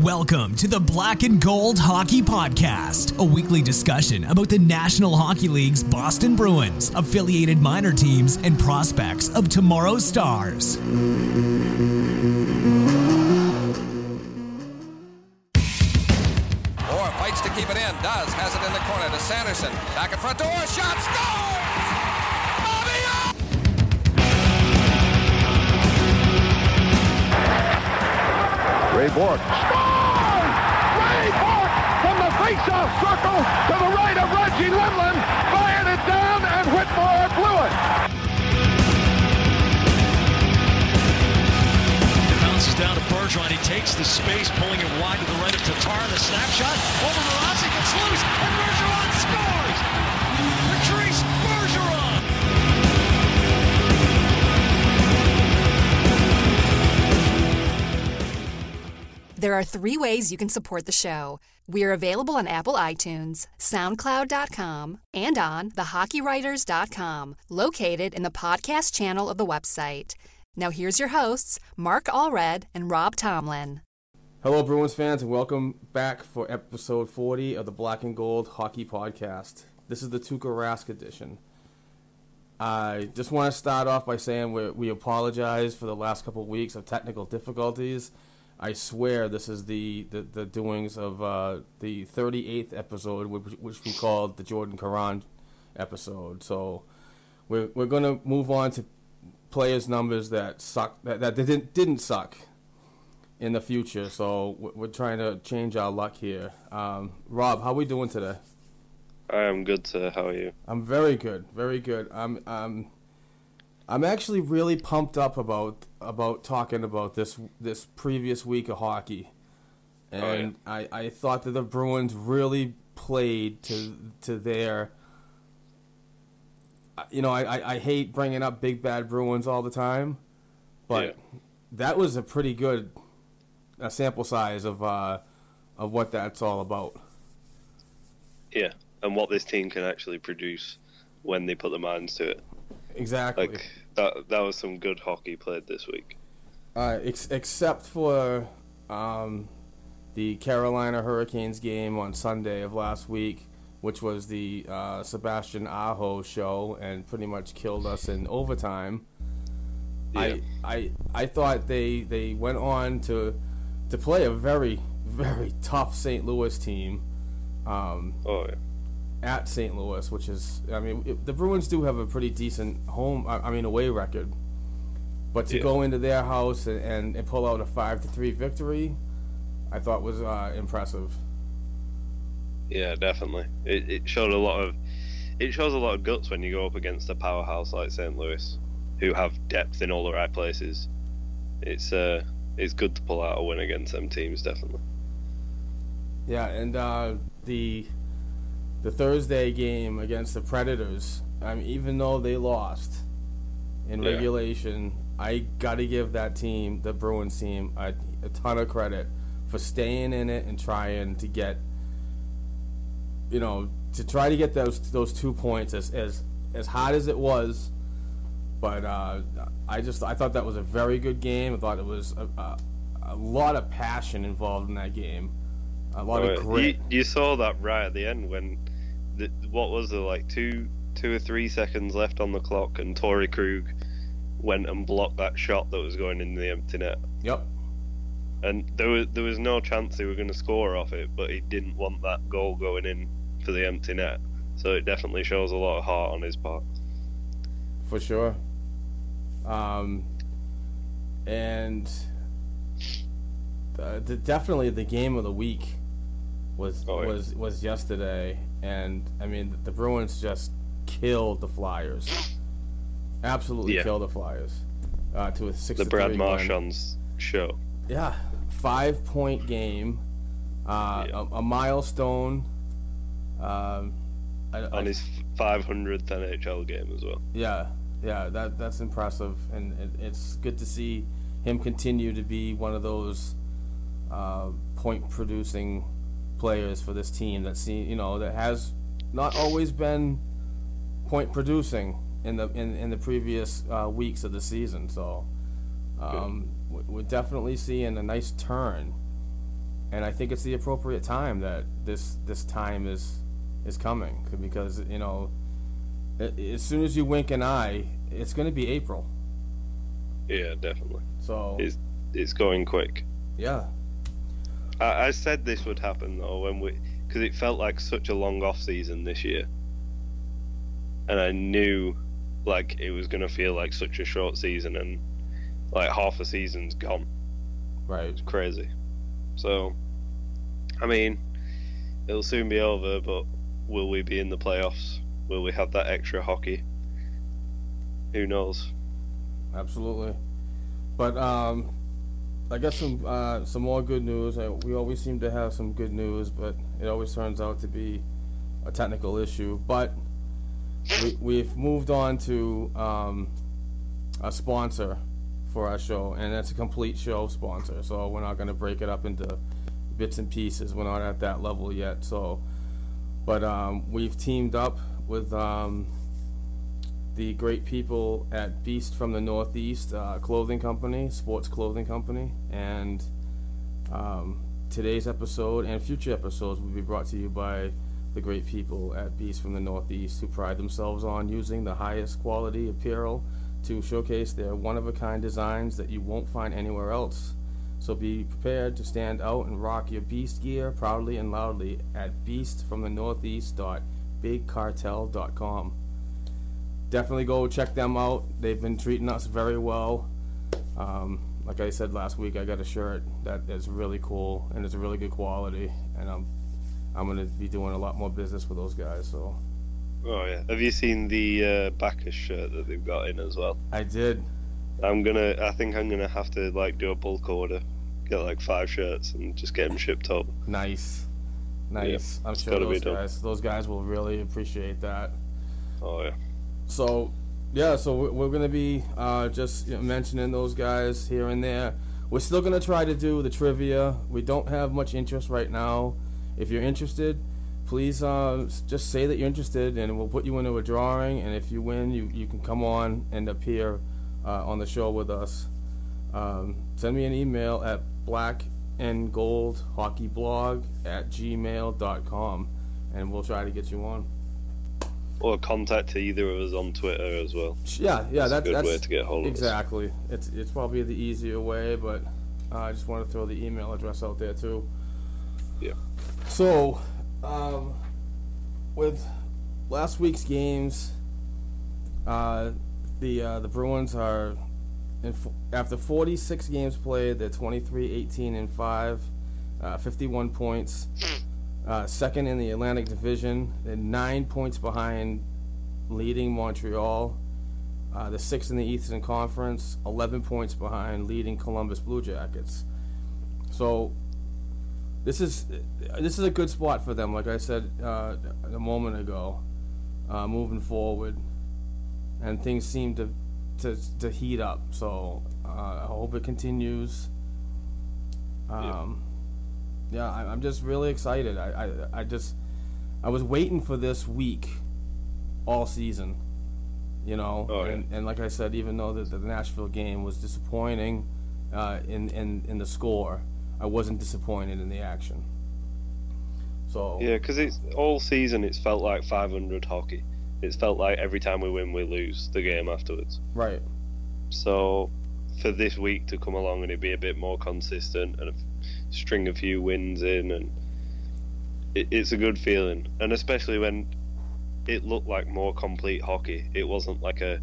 Welcome to the Black and Gold Hockey Podcast, a weekly discussion about the National Hockey League's Boston Bruins, affiliated minor teams, and prospects of tomorrow's stars. Orr fights to keep it in. Does. Has it in the corner to Sanderson. Bourque. Scores! Ray Bourque from the face-off circle to the right of Reggie Lemelin. Fired it down, and Whitmore blew it. It bounces down to Bergeron. He takes the space, pulling it wide to the right of Tatar. The snapshot over Mrazek. It's loose, and Bergeron There are three ways you can support the show. We're available on Apple iTunes, SoundCloud.com, and on thehockeywriters.com, located in the podcast channel of the website. Now here's your hosts, Mark Allred and Rob Tomlin. Hello, Bruins fans, and welcome back for episode 40 of the Black and Gold Hockey Podcast. This is the Tuukka Rask edition. I just want to start off by saying we, we apologize for the last couple of weeks of technical difficulties. I swear this is the, the, the doings of uh, the 38th episode, which, which we called the Jordan Caron episode. So we're, we're going to move on to players' numbers that suck that, that didn't didn't suck in the future. So we're- trying to change our luck here. Um, Rob, how are we doing today? I am good, sir. How are you? I'm very good, very good. I'm um, I'm actually really pumped up about about talking about this this previous week of hockey, and I, I thought that the Bruins really played to to their. You know, I, I, I hate bringing up big bad Bruins all the time, but Yeah. that was a pretty good uh sample size of uh, of what that's all about. Yeah, and what this team can actually produce when they put their minds to it. Exactly. Like that. That was some good hockey played this week. Uh, ex- except for um, the Carolina Hurricanes game on Sunday of last week, which was the uh, Sebastian Aho show and pretty much killed us in overtime. Yeah. I, I I thought they they went on to to play a very very tough St. Louis team. Um, Oh yeah. At St. Louis, which is, I mean, it, the Bruins do have a pretty decent home, I, I mean, away record. But to Yeah. go into their house and, and, and pull out a five to three victory, I thought was uh, impressive. Yeah, definitely. It, it showed a lot of. It shows a lot of guts when you go up against a powerhouse like St. Louis, who have depth in all the right places. It's uh, it's good to pull out a win against them teams, definitely. Yeah, and uh, the the Thursday game against the Predators, I mean, even though they lost in Yeah. regulation, I got to give that team, the Bruins team, a, a ton of credit for staying in it and trying to get, you know, to try to get those those two points as as as hard as it was. But uh, I just I thought that was a very good game. I thought it was a, a, a lot of passion involved in that game, a lot Oh, of grit. You, you saw that right at the end when, the, what was there like two two or three seconds left on the clock, and Torey Krug went and blocked that shot that was going in the empty net. Yep. And there was there was no chance they were going to score off it, but he didn't want that goal going in for the empty net. So it definitely shows a lot of heart on his part. for sure. Um, and uh, the, definitely the game of the week was Oh, yeah. was was yesterday, and I mean the Bruins just killed the Flyers. Absolutely Yeah. killed the Flyers. Uh, to a six The Brad. Marchand's show. Yeah, five point game, uh, Yeah. a, a milestone. Um, I, I- on his 500th NHL game as well. yeah, yeah, that that's impressive, and it, it's good to see him continue to be one of those uh, point producing players for this team that see you know that has not always been point producing in the in, in the previous uh, weeks of the season. So um, we- we're definitely seeing a nice turn, and I think it's the appropriate time that this this time is is coming because you know as soon as you wink an eye, it's going to be April. Yeah, definitely. So It's it's going quick. yeah, I, I said this would happen though when we because it felt like such a long off season this year, and I knew like it was gonna feel like such a short season and like half a season's gone. right. It's crazy. So, I mean, it'll soon be over, but will we be in the playoffs? Will we have that extra hockey? Who knows? Absolutely. But um, I got some uh, some more good news. Uh, we always seem to have some good news, but it always turns out to be a technical issue. But we, we've moved on to um, a sponsor for our show, and that's a complete show sponsor. So we're not going to break it up into bits and pieces. We're not at that level yet. So, but um, we've teamed up with. Um, the great people at Beast from the Northeast uh, Clothing Company, sports clothing company, and um, today's episode and future episodes will be brought to you by the great people at Beast from the Northeast who pride themselves on using the highest quality apparel to showcase their one-of-a-kind designs that you won't find anywhere else. So be prepared to stand out and rock your Beast gear proudly and loudly at beastfromthenortheast.bigcartel.com definitely go check them out. They've been treating us very well. Um, like I said last week, I got a shirt that is really cool and it's a really good quality, and I'm I'm gonna be doing a lot more business with those guys. So Oh yeah. Have you seen the uh, Bacchus shirt that they've got in as well? I did. I'm gonna. I think I'm gonna have to like do a bulk order, get like five shirts and just get them shipped up. Nice, nice. I'm sure those done. guys those guys will really appreciate that. Oh yeah. So, yeah, so we're, to be uh, just you know, mentioning those guys here and there. We're still to try to do the trivia. We don't have much interest right now. If you're interested, please uh, just say that you're interested and we'll put you into a drawing. And if you win, you, you can come on and appear uh, on the show with us. Um, send me an email at black and gold hockey blog at gmail.com and we'll try to get you on. Or contact either of us on Twitter as well. Yeah, yeah, That's a good that's way to get hold of us. exactly. It's it's probably the easier way, but uh, I just want to throw the email address out there too. Yeah. So, um, with last week's games, uh, the uh, the Bruins are in, f- after 46 games played, they're 23, 18, and five, uh, 51 points. Uh, second in the Atlantic Division, nine points behind leading Montreal. Uh, the sixth in the Eastern Conference, 11 points behind leading Columbus Blue Jackets. So this is this is a good spot for them. Like I said uh, a moment ago, uh, moving forward, and things seem to to, to heat up. So uh, I hope it continues. Um, yeah, I, I'm just really excited. I, I I just I was waiting for this week all season. You know, Oh, yeah. and, and like I said, even though the, the Nashville game was disappointing uh, in, in in the score, I wasn't disappointed in the action. So Yeah, because it's all season. It's felt like 500 hockey. It's felt like every time we win, we lose the game afterwards. right, So for this week to come along and it be a bit more consistent and string a few wins in, and it, it's a good feeling. And especially when it looked like more complete hockey. It wasn't like a.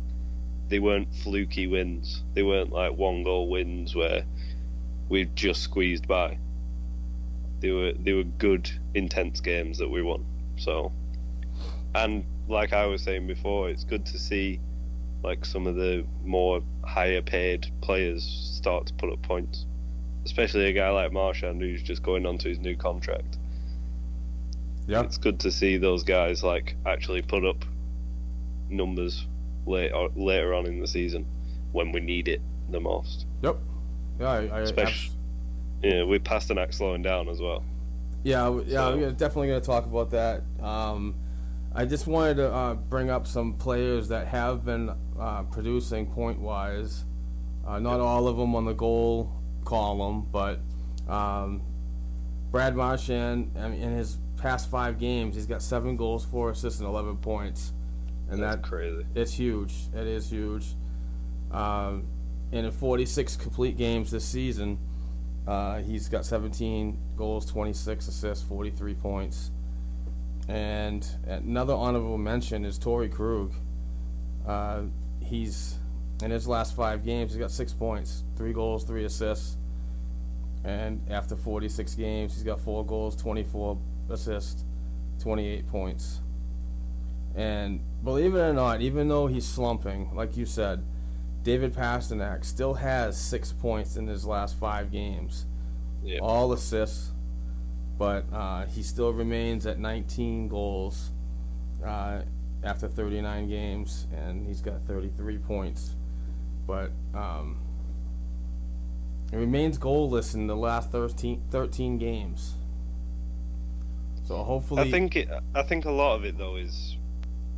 They weren't fluky wins. They weren't like one goal wins where we've just squeezed by. They were they were good, intense games that we won. So, and like I was saying before, it's good to see like some of the more higher paid players start to put up points, especially a guy like Marchand who's just going on to his new contract. Yeah. It's good to see those guys like actually put up numbers later later on in the season when we need it the most. Yep. Yeah, I, I Especially, yeah, with Pastrnak slowing down as well. Yeah, yeah, So- we're definitely going to talk about that. Um, I just wanted to uh, bring up some players that have been uh, producing point wise. Uh, not all of them on the goal column, but um, Brad Marchand, I mean, in his past five games, he's got seven goals, four assists, and 11 points. And That's that crazy. it's huge. It is huge. Um, and in 46 complete games this season, uh, he's got 17 goals, 26 assists, 43 points. And another honorable mention is Torey Krug. Uh, he's in his last five games, he's got six points, three goals, three assists. And after 46 games, he's got four goals, 24 assists, 28 points. And believe it or not, even though he's slumping, like you said, David Pastrnak still has six points in his last five games. Yeah. All assists, but uh, he still remains at 19 goals uh, after 39 games, and he's got 33 points. But um, he remains goalless in the last 13, 13 games. So hopefully, I think it. I think a lot of it though is,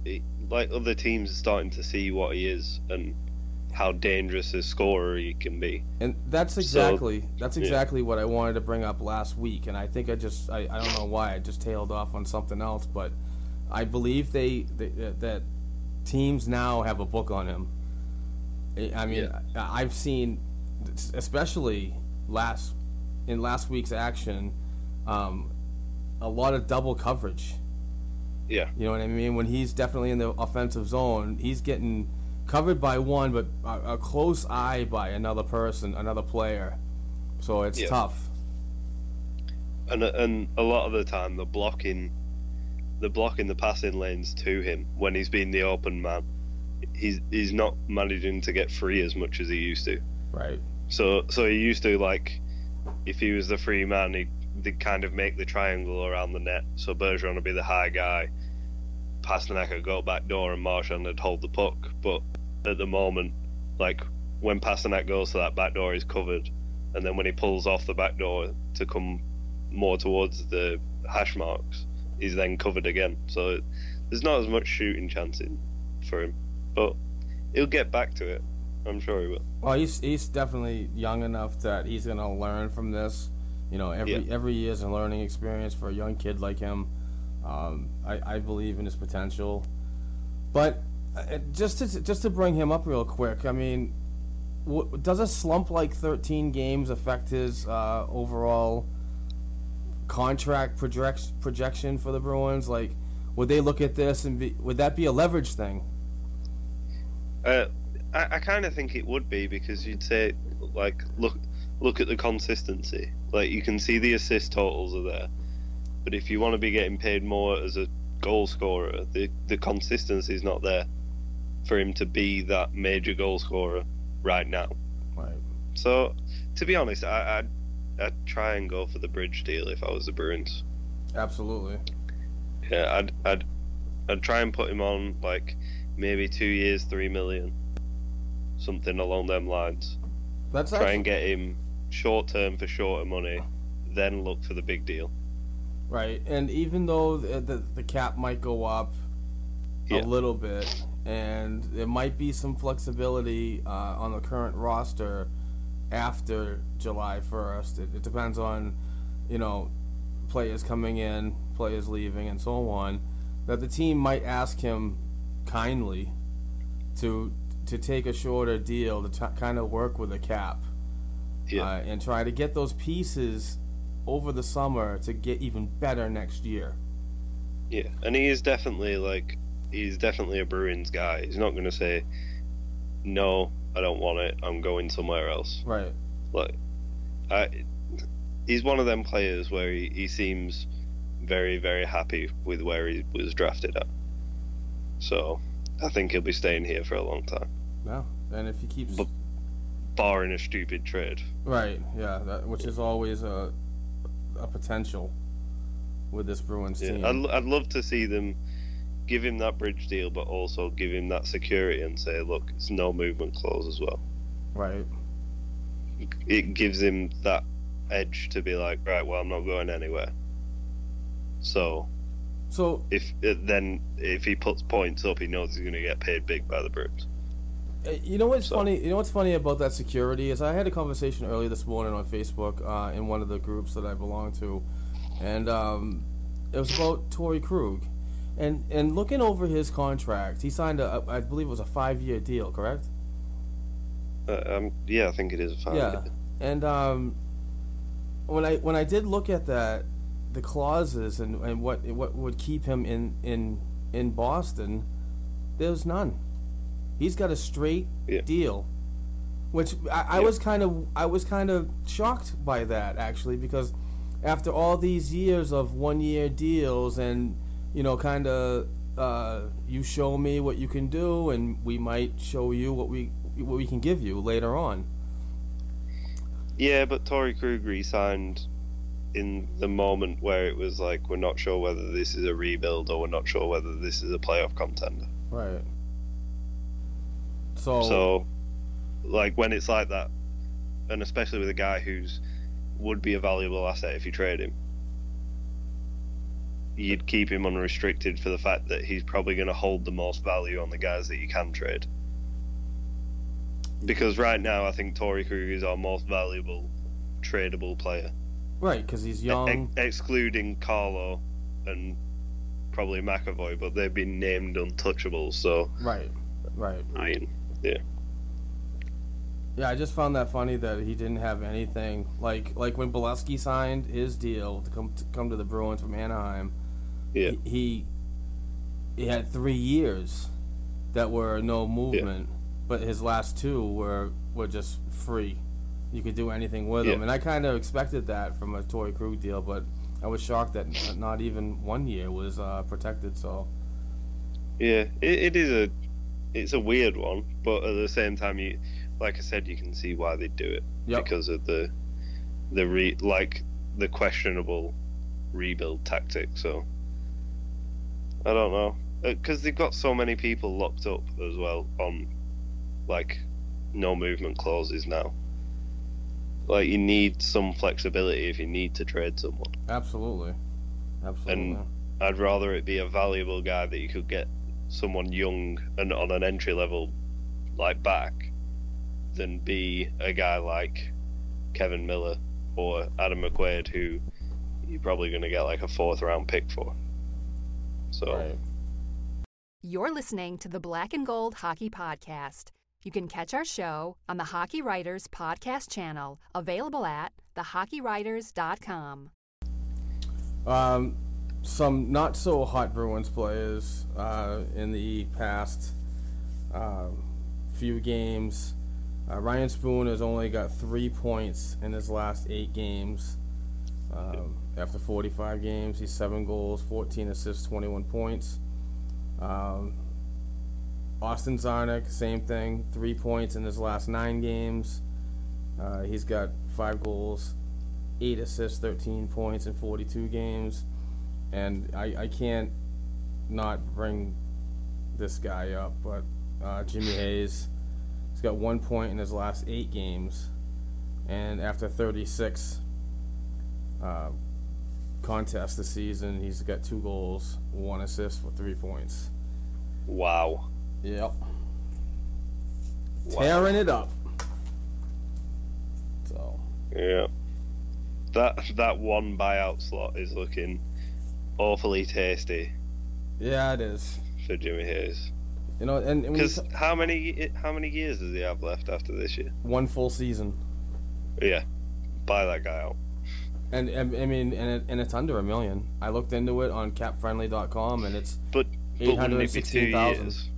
it, like other teams are starting to see what he is and how dangerous a scorer he can be. And that's So, exactly that's yeah. exactly what I wanted to bring up last week, and I think I just I, I don't know why I just tailed off on something else, but I believe they, they that teams now have a book on him. I mean, I- I've seen, especially last in last week's action, um, a lot of double coverage. Yeah. You know what I mean? When he's definitely in the offensive zone, he's getting covered by one, but a, a close eye by another person, another player. So it's Yeah. tough. and and a lot of the time the blocking the blocking the passing lanes to him when he's been the open man he's he's not managing to get free as much as he used to. Right. so so he used to like if he was the free man he'd, they'd kind of make the triangle around the net so Bergeron would be the high guy. Pastrnak would go back door and Marchand would hold the puck. But at the moment like when Pastrnak goes to that back door he's covered. And then when he pulls off the back door to come more towards the hash marks, he's then covered again. So there's not as much shooting chance in for him, but he'll get back to it. I'm sure he will. Well, he's he's definitely young enough that he's gonna learn from this. You know, every Yeah. every year is a learning experience for a young kid like him. Um, I, I believe in his potential, but uh, just to just to bring him up real quick, I mean, w- does a slump like 13 games affect his uh, overall contract project projection for the Bruins? Like, would they look at this and be would that be a leverage thing? Uh, I, I kind of think it would be because you'd say like look look at the consistency. Like you can see the assist totals are there, but if you want to be getting paid more as a goal scorer, the the consistency is not there for him to be that major goal scorer right now. Right. So, to be honest, I, I'd, I'd try and go for the bridge deal if I was the Bruins. Absolutely. Yeah, I'd, I'd, I'd try and put him on like maybe two years, three million, something along them lines. That's Try actually, and get him short term for shorter money, then look for the big deal. Right, and even though the, the, the cap might go up Yeah. a little bit, and there might be some flexibility uh, on the current roster after July 1st, it, it depends on, you know, players coming in, players leaving, and so on, that the team might ask him kindly to to take a shorter deal to t- kind of work with a cap Yeah, uh, and try to get those pieces over the summer to get even better next year. yeah, and he is definitely like he's definitely a Bruins guy. He's not going to say, "No, I don't want it. I'm going somewhere else." Right. Like, I, he's one of them players where he, he seems very, very happy with where he was drafted at. So I think he'll be staying here for a long time, No, and if he keeps But- barring a stupid trade. right, yeah, that, which is always a a potential with this Bruins Yeah, team. I'd, I'd love to see them give him that bridge deal, but also give him that security and say, look, it's no movement clause as well. right, It gives him that edge to be like, right, well, I'm not going anywhere. So so if uh, then if he puts points up, he knows he's going to get paid big by the Bruins. Uh, You know what's So- funny? You know what's funny about that security is I had a conversation earlier this morning on Facebook uh, in one of the groups that I belong to, and um, it was about Torey Krug, and and looking over his contract, he signed a I believe it was a five year deal, correct? Uh, um, yeah, I think it is a fine. Yeah, and um, when I when I did look at that, the clauses and, and what what would keep him in in in Boston, there's none. He's got a straight Yeah. deal, which I, I Yeah. was kind of I was kind of shocked by that actually because after all these years of one year deals and you know kind of uh, you show me what you can do and we might show you what we what we can give you later on. Yeah, but Torey Krug re-signed in the moment where it was like, we're not sure whether this is a rebuild or we're not sure whether this is a playoff contender. Right. So, So, like when it's like that, and especially with a guy who's would be a valuable asset if you trade him, you'd keep him unrestricted for the fact that he's probably going to hold the most value on the guys that you can trade. Because right now, I think Torey Krug is our most valuable tradable player, right, because he's young. excluding Carlo and probably McAvoy, but they've been named untouchables. So, right, right. I mean, yeah. Yeah, I just found that funny that he didn't have anything like like when Beleskey signed his deal to come to come to the Bruins from Anaheim. Yeah. He he, he had three years that were no movement, but his last two were were just free. You could do anything with them, Yeah. and I kind of expected that from a Torey Krug deal, but I was shocked that not even one year was uh, protected. So Yeah, it, it is a it's a weird one, but at the same time, you like I said, you can see why they do it Yep. because of the the re like the questionable rebuild tactic. So I don't know because they've got so many people locked up as well on like no movement clauses now. Like you need some flexibility if you need to trade someone. absolutely, absolutely. And I'd rather it be a valuable guy that you could get someone young and on an entry level like back than be a guy like Kevan Miller or Adam McQuaid who you're probably going to get like a fourth round pick for. So right. You're listening to the Black and Gold Hockey Podcast. You can catch our show on the Hockey Writers Podcast channel, available at thehockeywriters.com. Um, some not so hot Bruins players uh, in the past um, few games. Uh, Ryan Spoon has only got three points in his last eight games. Um, after 45 games, he's seven goals, 14 assists, 21 points. Um, Austin Czarnik, same thing, three points in his last nine games. Uh, he's got five goals, eight assists, 13 points in 42 games. And I, I can't not bring this guy up, but uh, Jimmy Hayes, he's got one point in his last eight games. And after 36 uh, contests this season, he's got two goals, one assist for three points. wow. Yep. Wow. Tearing it up. So, Yeah. That that one buyout slot is looking awfully tasty yeah, it is. for Jimmy Hayes. You know, and, and Because t- how many how many years does he have left after this year? one full season. Yeah, buy that guy out. And, and I mean, and, it, and it's under a million. I looked into it on capfriendly.com, and it's But but wouldn't it be two 816,000. years?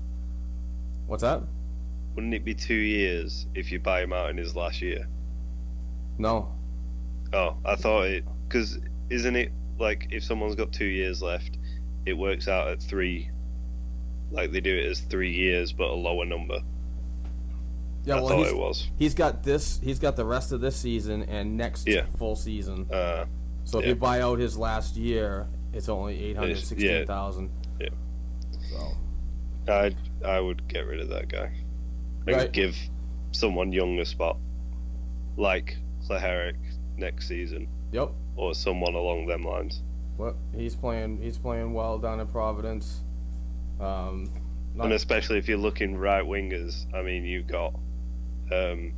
What's that? Wouldn't it be two years if you buy him out in his last year? No, Oh, I thought it because isn't it like if someone's got two years left, it works out at three like they do it as three years but a lower number. Yeah, I well, thought it was. he's got this. He's got the rest of this season and next Yeah. full season. Uh, So if yeah. you buy out his last year, it's only eight hundred sixteen thousand. Yeah. So I I would get rid of that guy. And Right. give someone young a spot, like Herrick next season, yep. or someone along them lines. Well, he's playing. He's playing well down in Providence. Um, not- And especially if you're looking right wingers, I mean, you've got. Um,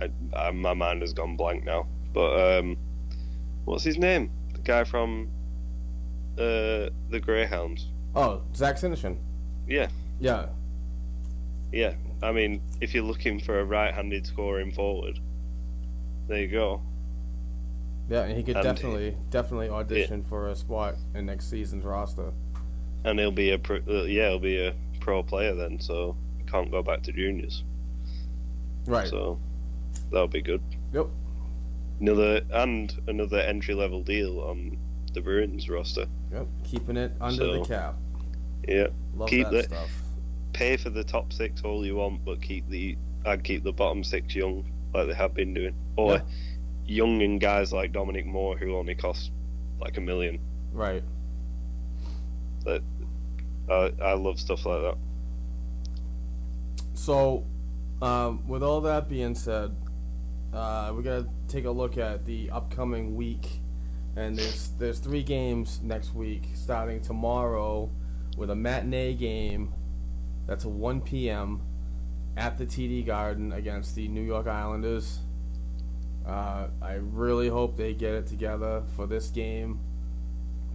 I, I, my mind has gone blank now, but um, what's his name? The guy from uh, the Greyhounds. oh, Zach Senyshyn. Yeah, Yeah, yeah. I mean, if you're looking for a right-handed scoring forward, there you go. yeah, and he could And- definitely, definitely audition for a spot in next season's roster. And he'll be a pro, uh, yeah, he'll be a pro player then, so he can't go back to juniors. Right. So that'll be good. Yep. Another and another entry level deal on the Bruins roster. Yep. Keeping it under the cap. Yeah, Love keep that the- stuff. pay for the top six all you want, but keep the I'd keep the bottom six young like they have been doing, or Yeah. young and guys like Dominic Moore who only cost like a million. Right. That I I love stuff like that. So, um, with all that being said, uh, we gotta take a look at the upcoming week, and there's there's three games next week, starting tomorrow with a matinee game. That's a 1 p.m. at the TD Garden against the New York Islanders. Uh, I really hope they get it together for this game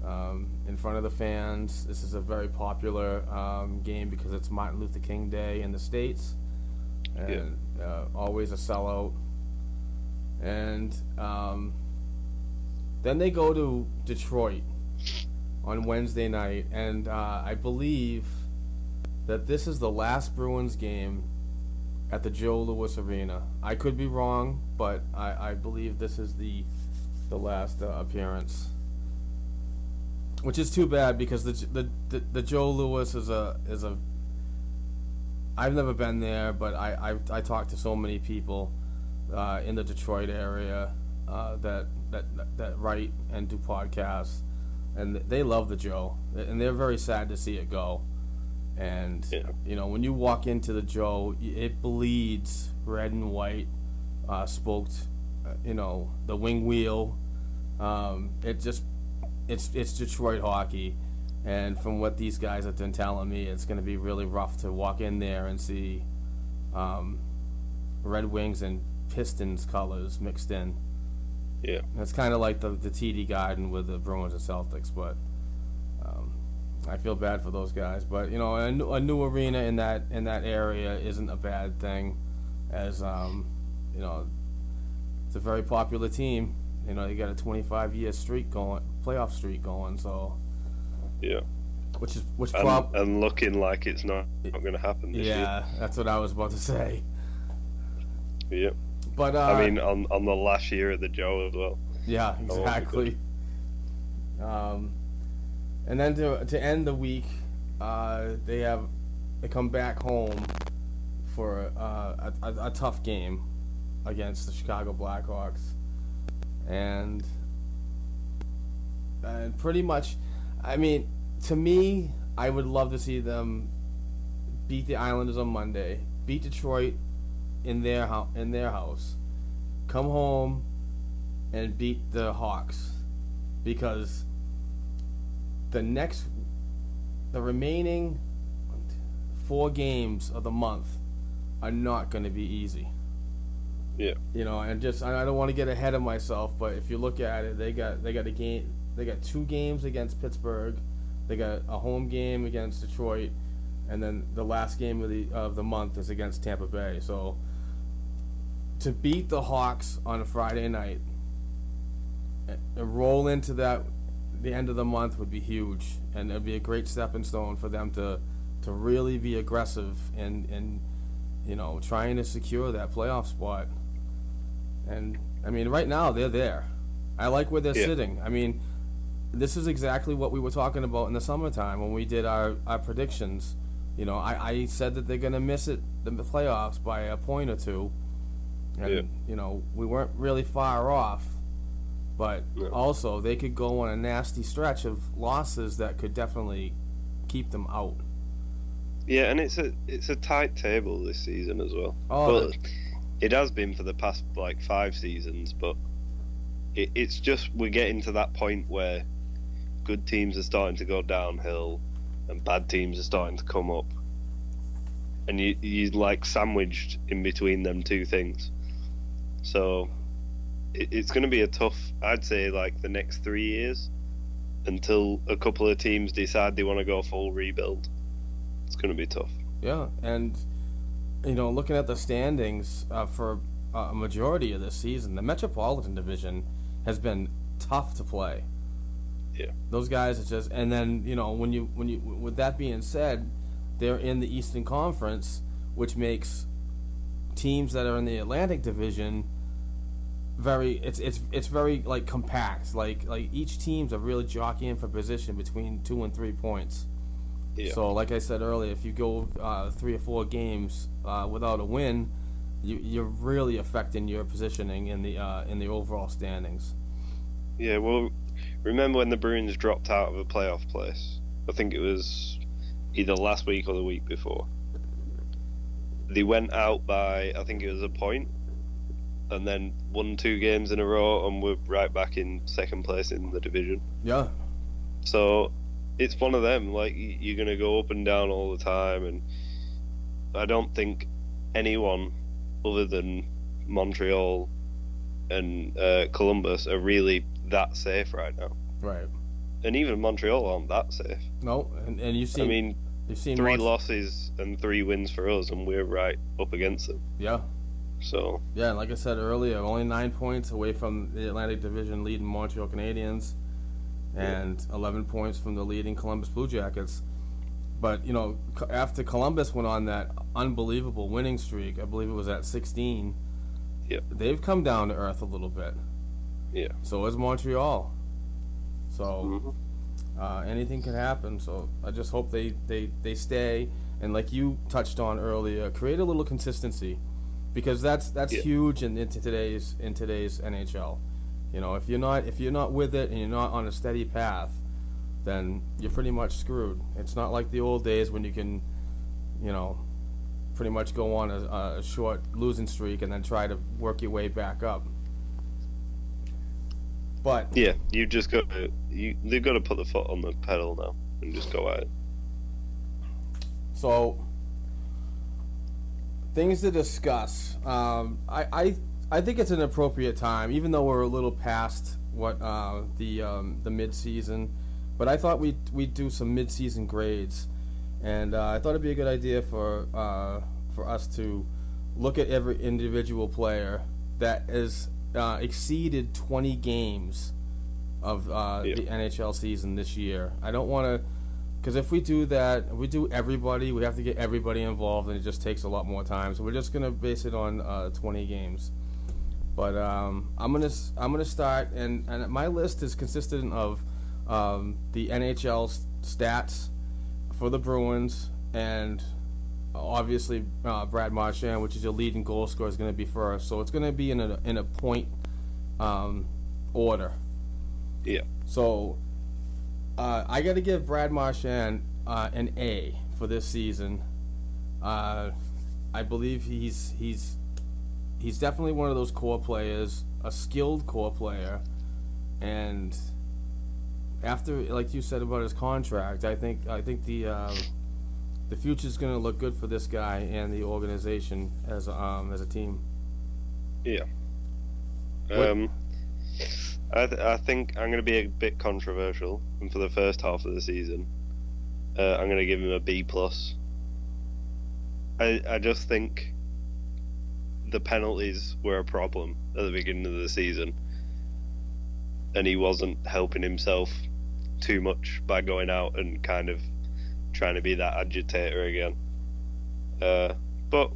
um, in front of the fans. This is a very popular um, game because it's Martin Luther King Day in the States, and uh, always a sellout. And um, then they go to Detroit on Wednesday night, and uh, I believe that this is the last Bruins game at the Joe Louis Arena. I could be wrong, but I, I believe this is the the last uh, appearance. Which is too bad because the, the the the Joe Louis is a is a. I've never been there, but I I, I talked to so many people uh, in the Detroit area uh, that, that that write and do podcasts, and they love the Joe, and they're very sad to see it go. And Yeah. you know, when you walk into the Joe, it bleeds red and white, uh, spoked. Uh, you know, the wing wheel. Um, it just, it's it's Detroit hockey, and from what these guys have been telling me, it's going to be really rough to walk in there and see um, Red Wings and Pistons colors mixed in. Yeah, It's kind of like the the TD Garden with the Bruins and Celtics, but um, I feel bad for those guys. But you know, a, new- a new arena in that in that area isn't a bad thing, as um, you know, it's a very popular team. You know, you got a 25 year streak going, playoff streak going. So, yeah. which is which And, prob and looking like it's not, not going to happen this yeah, that's what I was about to say. year. But uh, I mean, on on the last year of the Joe as well. Yeah, exactly. Um, and then to to end the week, uh, they have they come back home for uh, a, a, a tough game against the Chicago Blackhawks, and and pretty much, I mean, to me, I would love to see them beat the Islanders on Monday, beat Detroit in their house in their house, come home and beat the Hawks because the next the remaining four games of the month are not going to be easy. Yeah. You know, and just I I don't want to get ahead of myself, but if you look at it, they got they got a game they got two games against Pittsburgh, they got a home game against Detroit, and then the last game of the of the month is against Tampa Bay. So to beat the Hawks on a Friday night and roll into that the end of the month would be huge, and it'd be a great stepping stone for them to to really be aggressive and and you know trying to secure that playoff spot. And I mean, right now they're there. I like where they're Yeah. sitting. I mean, this is exactly what we were talking about in the summertime when we did our, our predictions. You know, I, I said that they're going to miss it, the playoffs, by a point or two. And, Yeah. you know, we weren't really far off. But Yeah. also, they could go on a nasty stretch of losses that could definitely keep them out. Yeah, and it's a it's a tight table this season as well. Oh, but it has been for the past like five seasons, but it, it's just we're getting to that point where good teams are starting to go downhill and bad teams are starting to come up, and you you like sandwiched in between them two things. So it, it's going to be a tough, I'd say, like the next three years until a couple of teams decide they want to go full rebuild. It's going to be tough. Yeah, and you know, looking at the standings uh, for a majority of this season, the Metropolitan Division has been tough to play. Yeah. Those guys are just, and then you know, when you when you with that being said, they're in the Eastern Conference, which makes teams that are in the Atlantic Division very it's it's it's very like compact. Like like each team's are really jockeying for position between two and three points. Yeah. So, like I said earlier, if you go uh, three or four games uh, without a win, you, you're really affecting your positioning in the uh, in the overall standings. Yeah, well, remember when the Bruins dropped out of a playoff place? I think it was either last week or the week before. They went out by, I think it was a point, and then won two games in a row, and were right back in second place in the division. Yeah, So it's one of them. Like you're gonna go up and down all the time, and I don't think anyone other than Montreal and uh, Columbus are really that safe right now. right. And even Montreal aren't that safe. No, and, and you've seen. I mean, you've seen three losses and three wins for us, and we're right up against them. Yeah, So yeah. Like I said earlier, only nine points away from the Atlantic Division leading Montreal Canadiens, and 11 points from the leading Columbus Blue Jackets. But you know, after Columbus went on that unbelievable winning streak, I believe it was at 16. Yep. They've come down to earth a little bit. yeah, So is Montreal. So Mhm. Uh, anything can happen. So I just hope they, they, they stay and like you touched on earlier, create a little consistency because that's that's Yeah. huge in, in today's in today's NHL. You know, if you're not if you're not with it and you're not on a steady path, then you're pretty much screwed. It's not like the old days when you can, you know, pretty much go on a, a short losing streak and then try to work your way back up. But yeah. You just got to you. They've got to put the foot on the pedal now and just go at it. So, things to discuss. Um, I, I I think it's an appropriate time, even though we're a little past what uh, the um, the mid season. But I thought we'd we'd do some mid season grades, and uh, I thought it'd be a good idea for uh, for us to look at every individual player that has uh, exceeded 20 games of uh, Yeah. the NHL season this year. I don't want to. Because if we do that, we do everybody, we have to get everybody involved, and it just takes a lot more time. So we're just gonna base it on uh, 20 games. But um, I'm gonna I'm gonna start, and, and my list is consistent of um, the NHL stats for the Bruins, and obviously uh, Brad Marchand, which is your leading goal scorer, is going to be first. So it's going to be in a in a point um, order. Yeah. So uh, I got to give Brad Marchand uh, an A for this season. Uh, I believe he's he's he's definitely one of those core players, a skilled core player, and after like you said about his contract, I think I think the um, the future's going to look good for this guy and the organization as a, um, as a team. Yeah. What- Um, I, th- I think I'm going to be a bit controversial, and for the first half of the season, uh, I'm going to give him a B plus. I I just think the penalties were a problem at the beginning of the season, and he wasn't helping himself too much by going out and kind of trying to be that agitator again. Uh, but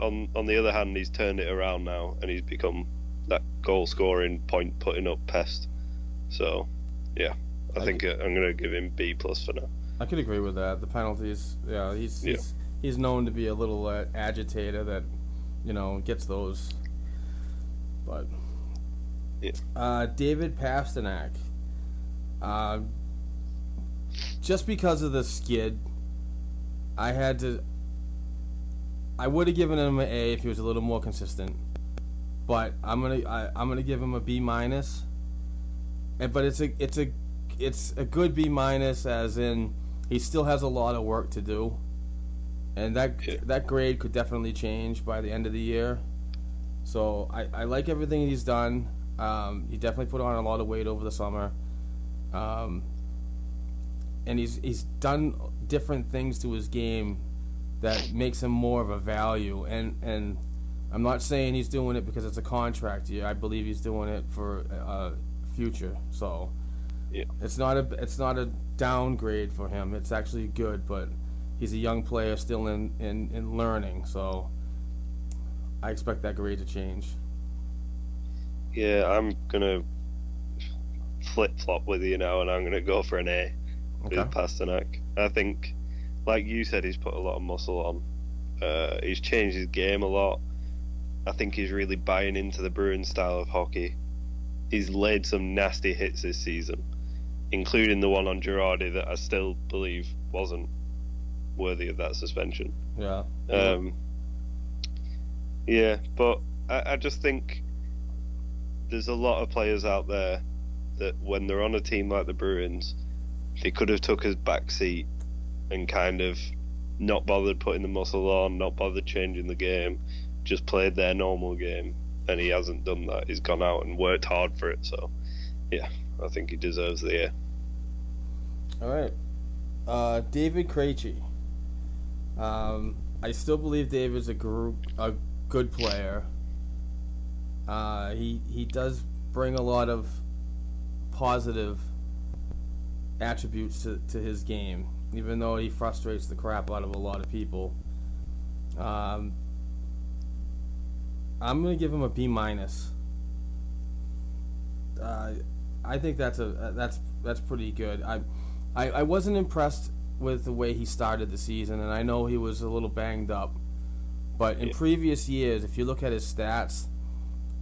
on on the other hand, he's turned it around now, and he's become that goal scoring, point putting up pest. So, yeah, I, I think uh, I'm going to give him B plus for now. I could agree with that. The penalties, yeah, he's Yeah. he's, he's known to be a little uh, agitator that, you know, gets those. But Yeah. uh, David Pastrnak, uh, just because of the skid, I had to. I would have given him an A if he was a little more consistent, but I'm gonna I, I'm gonna give him a B minus. And but it's a it's a it's a good B minus as in he still has a lot of work to do, and that Yeah. that grade could definitely change by the end of the year. So I, I like everything he's done. Um, he definitely put on a lot of weight over the summer, um, and he's he's done different things to his game that makes him more of a value. And and I'm not saying he's doing it because it's a contract year. I believe he's doing it for uh, future. So Yeah. it's not a it's not a downgrade for him. It's actually good, but he's a young player still in, in, in learning. So I expect that grade to change. Yeah, I'm going to flip flop with you now, and I'm going to go for an A Okay. with Pastrnak. I think, like you said, he's put a lot of muscle on. Uh, he's changed his game a lot. I think he's really buying into the Bruins style of hockey. He's laid some nasty hits this season, including the one on Girardi that I still believe wasn't worthy of that suspension. Yeah. Um, yeah, but I, I just think there's a lot of players out there that when they're on a team like the Bruins, they could have took his back seat and kind of not bothered putting the muscle on, not bothered changing the game, just played their normal game, and he hasn't done that. He's gone out and worked hard for it. So, yeah, I think he deserves the A. All right. Uh, David Krejci. Um, I still believe David's a group a good player. Uh, he he does bring a lot of positive attributes to, to his game, even though he frustrates the crap out of a lot of people. Um, I'm gonna give him a B minus. Uh, I think that's a uh, that's that's pretty good. I, I I wasn't impressed with the way he started the season, and I know he was a little banged up. But in Yeah. previous years, if you look at his stats,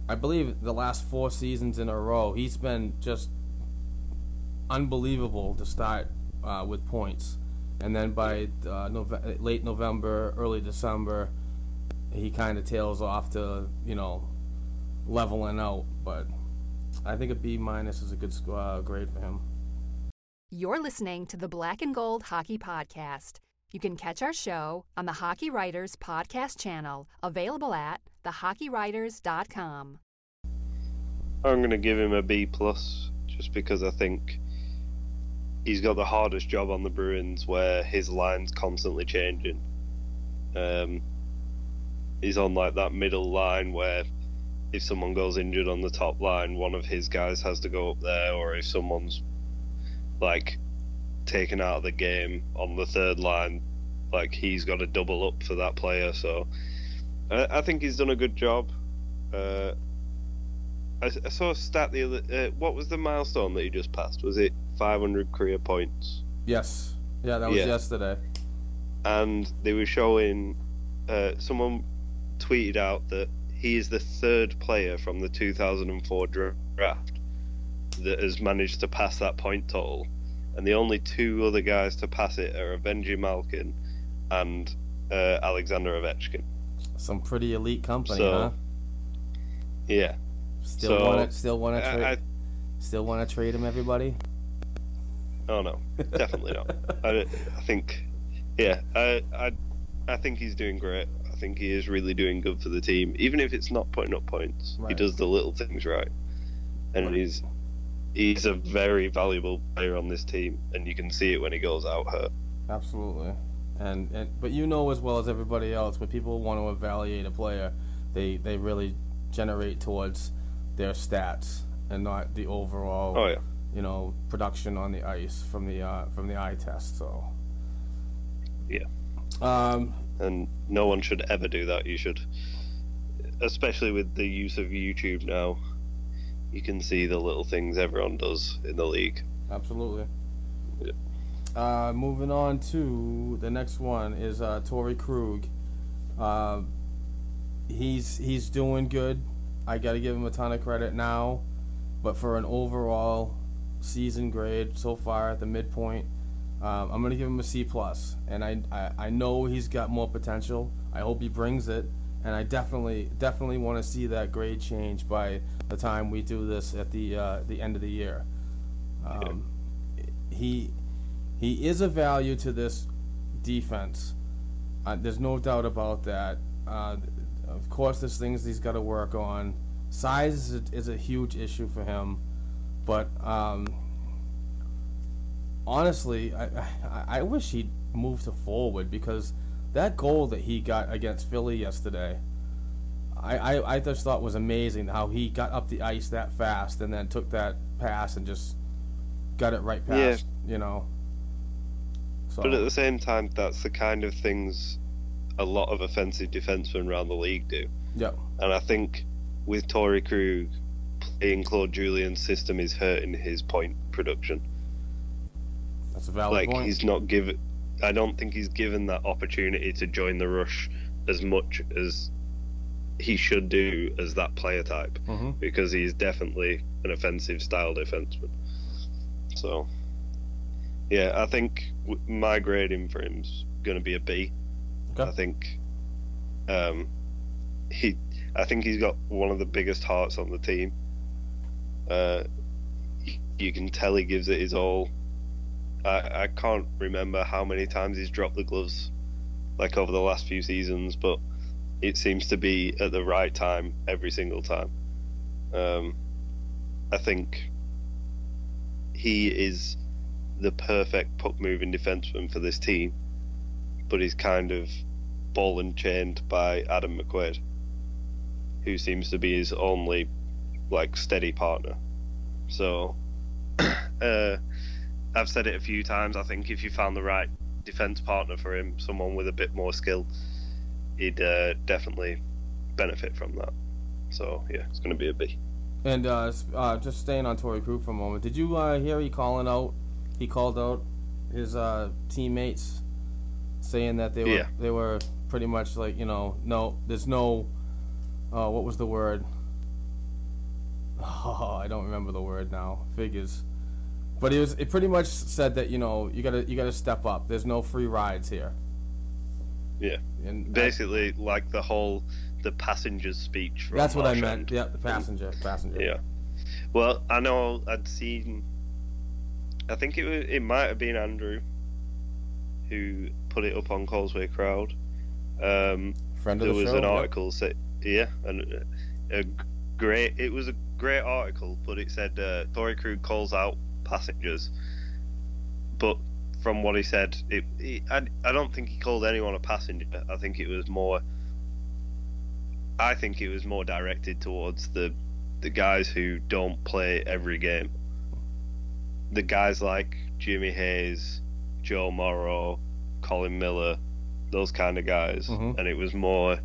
I believe the last four seasons in a row, he's been just unbelievable to start uh, with points, and then by uh, Nove- late November, early December, he kind of tails off to you know leveling out. But I think a B minus is a good sc- uh, grade for him. You're listening to the Black and Gold Hockey Podcast. You can catch our show on the Hockey Writers Podcast channel, available at thehockeywriters.com. I'm going to give him a B plus just because I think he's got the hardest job on the Bruins where his line's constantly changing. Um, he's on like that middle line where if someone goes injured on the top line, one of his guys has to go up there, or if someone's like taken out of the game on the third line, like he's got to double up for that player. So I, I think he's done a good job. Uh, I, I saw a stat the other. Uh, what was the milestone that he just passed? Was it 500 career points? Yes, yeah, that was Yeah. yesterday. And they were showing. Uh, someone tweeted out that he is the third player from the 2004 draft that has managed to pass that point total, and the only two other guys to pass it are Benji Malkin and uh, Alexander Ovechkin. Some pretty elite company, So, huh? Yeah. Still so, want to still want to trade still want to trade him, everybody. Oh no, definitely not. I, I think, yeah, I, I, I think he's doing great. I think he is really doing good for the team, even if it's not putting up points. He does the little things right, and he's he's a very valuable player on this team, and you can see it when he goes out hurt. Absolutely. And, and but you know as well as everybody else, when people want to evaluate a player, they they really generate towards their stats and not the overall Oh yeah, you know production on the ice from the uh, from the eye test. So yeah, um, and no one should ever do that. You should, especially with the use of YouTube now. You can see the little things everyone does in the league, Absolutely. Yeah. Uh, moving on to the next one is uh, Torey Krug. Uh, he's he's doing good. I got to give him a ton of credit now, but for an overall season grade so far at the midpoint, um, I'm gonna give him a C plus. And I, I I know he's got more potential. I hope he brings it, and I definitely definitely want to see that grade change by the time we do this at the uh, the end of the year. Um, he he is a value to this defense. Uh, there's no doubt about that. Uh, of course, there's things he's got to work on. Size is a, is a huge issue for him, but um, honestly, I, I I wish he'd move to forward because that goal that he got against Philly yesterday, I, I, I just thought was amazing how he got up the ice that fast and then took that pass and just got it right past, yeah. you know. So, But at the same time, that's the kind of things a lot of offensive defensemen around the league do. yeah, And I think with Torey Krug, playing Claude Julien's system is hurting his point production. that's a valid like point. he's not given. I don't think he's given that opportunity to join the rush as much as he should do as that player type Mhm. because he's definitely an offensive style defenseman. So, yeah, I think my grading for him's going to be a B. Okay. I think um, he, I think he's got one of the biggest hearts on the team. Uh, you can tell he gives it his all. I, I can't remember how many times he's dropped the gloves, like over the last few seasons, but it seems to be at the right time every single time. Um, I think he is the perfect puck moving defenseman for this team, but he's kind of ball and chained by Adam McQuaid, who seems to be his only like steady partner. So, uh, I've said it a few times. I think if you found the right defense partner for him, someone with a bit more skill, he'd uh, definitely benefit from that. So yeah, it's going to be a B. And uh, uh, just staying on Torey Krug for a moment, did you uh, hear he calling out? He called out his uh, teammates, saying that they were Yeah. they were pretty much like you know no, there's no, uh, what was the word? Oh, I don't remember the word now. Figures, but it was it pretty much said that you know you gotta you gotta step up. There's no free rides here. Yeah, And that- basically like the whole the passenger's speech. From that's what I meant. Yeah, the passenger, passenger. Yeah. Well, I know I'd seen. I think it was, it might have been Andrew who put it up on Causeway Crowd. Um, Friend of there the was show. an article say yeah, and a, a great. It was a great article, but it said uh, Torey Krug calls out passengers. But from what he said, it, he, I, I don't think he called anyone a passenger. I think it was more. I think it was more directed towards the the guys who don't play every game. The guys like Jimmy Hayes, Joe Morrow, Colin Miller, those kind of guys. Mhm. And it was more,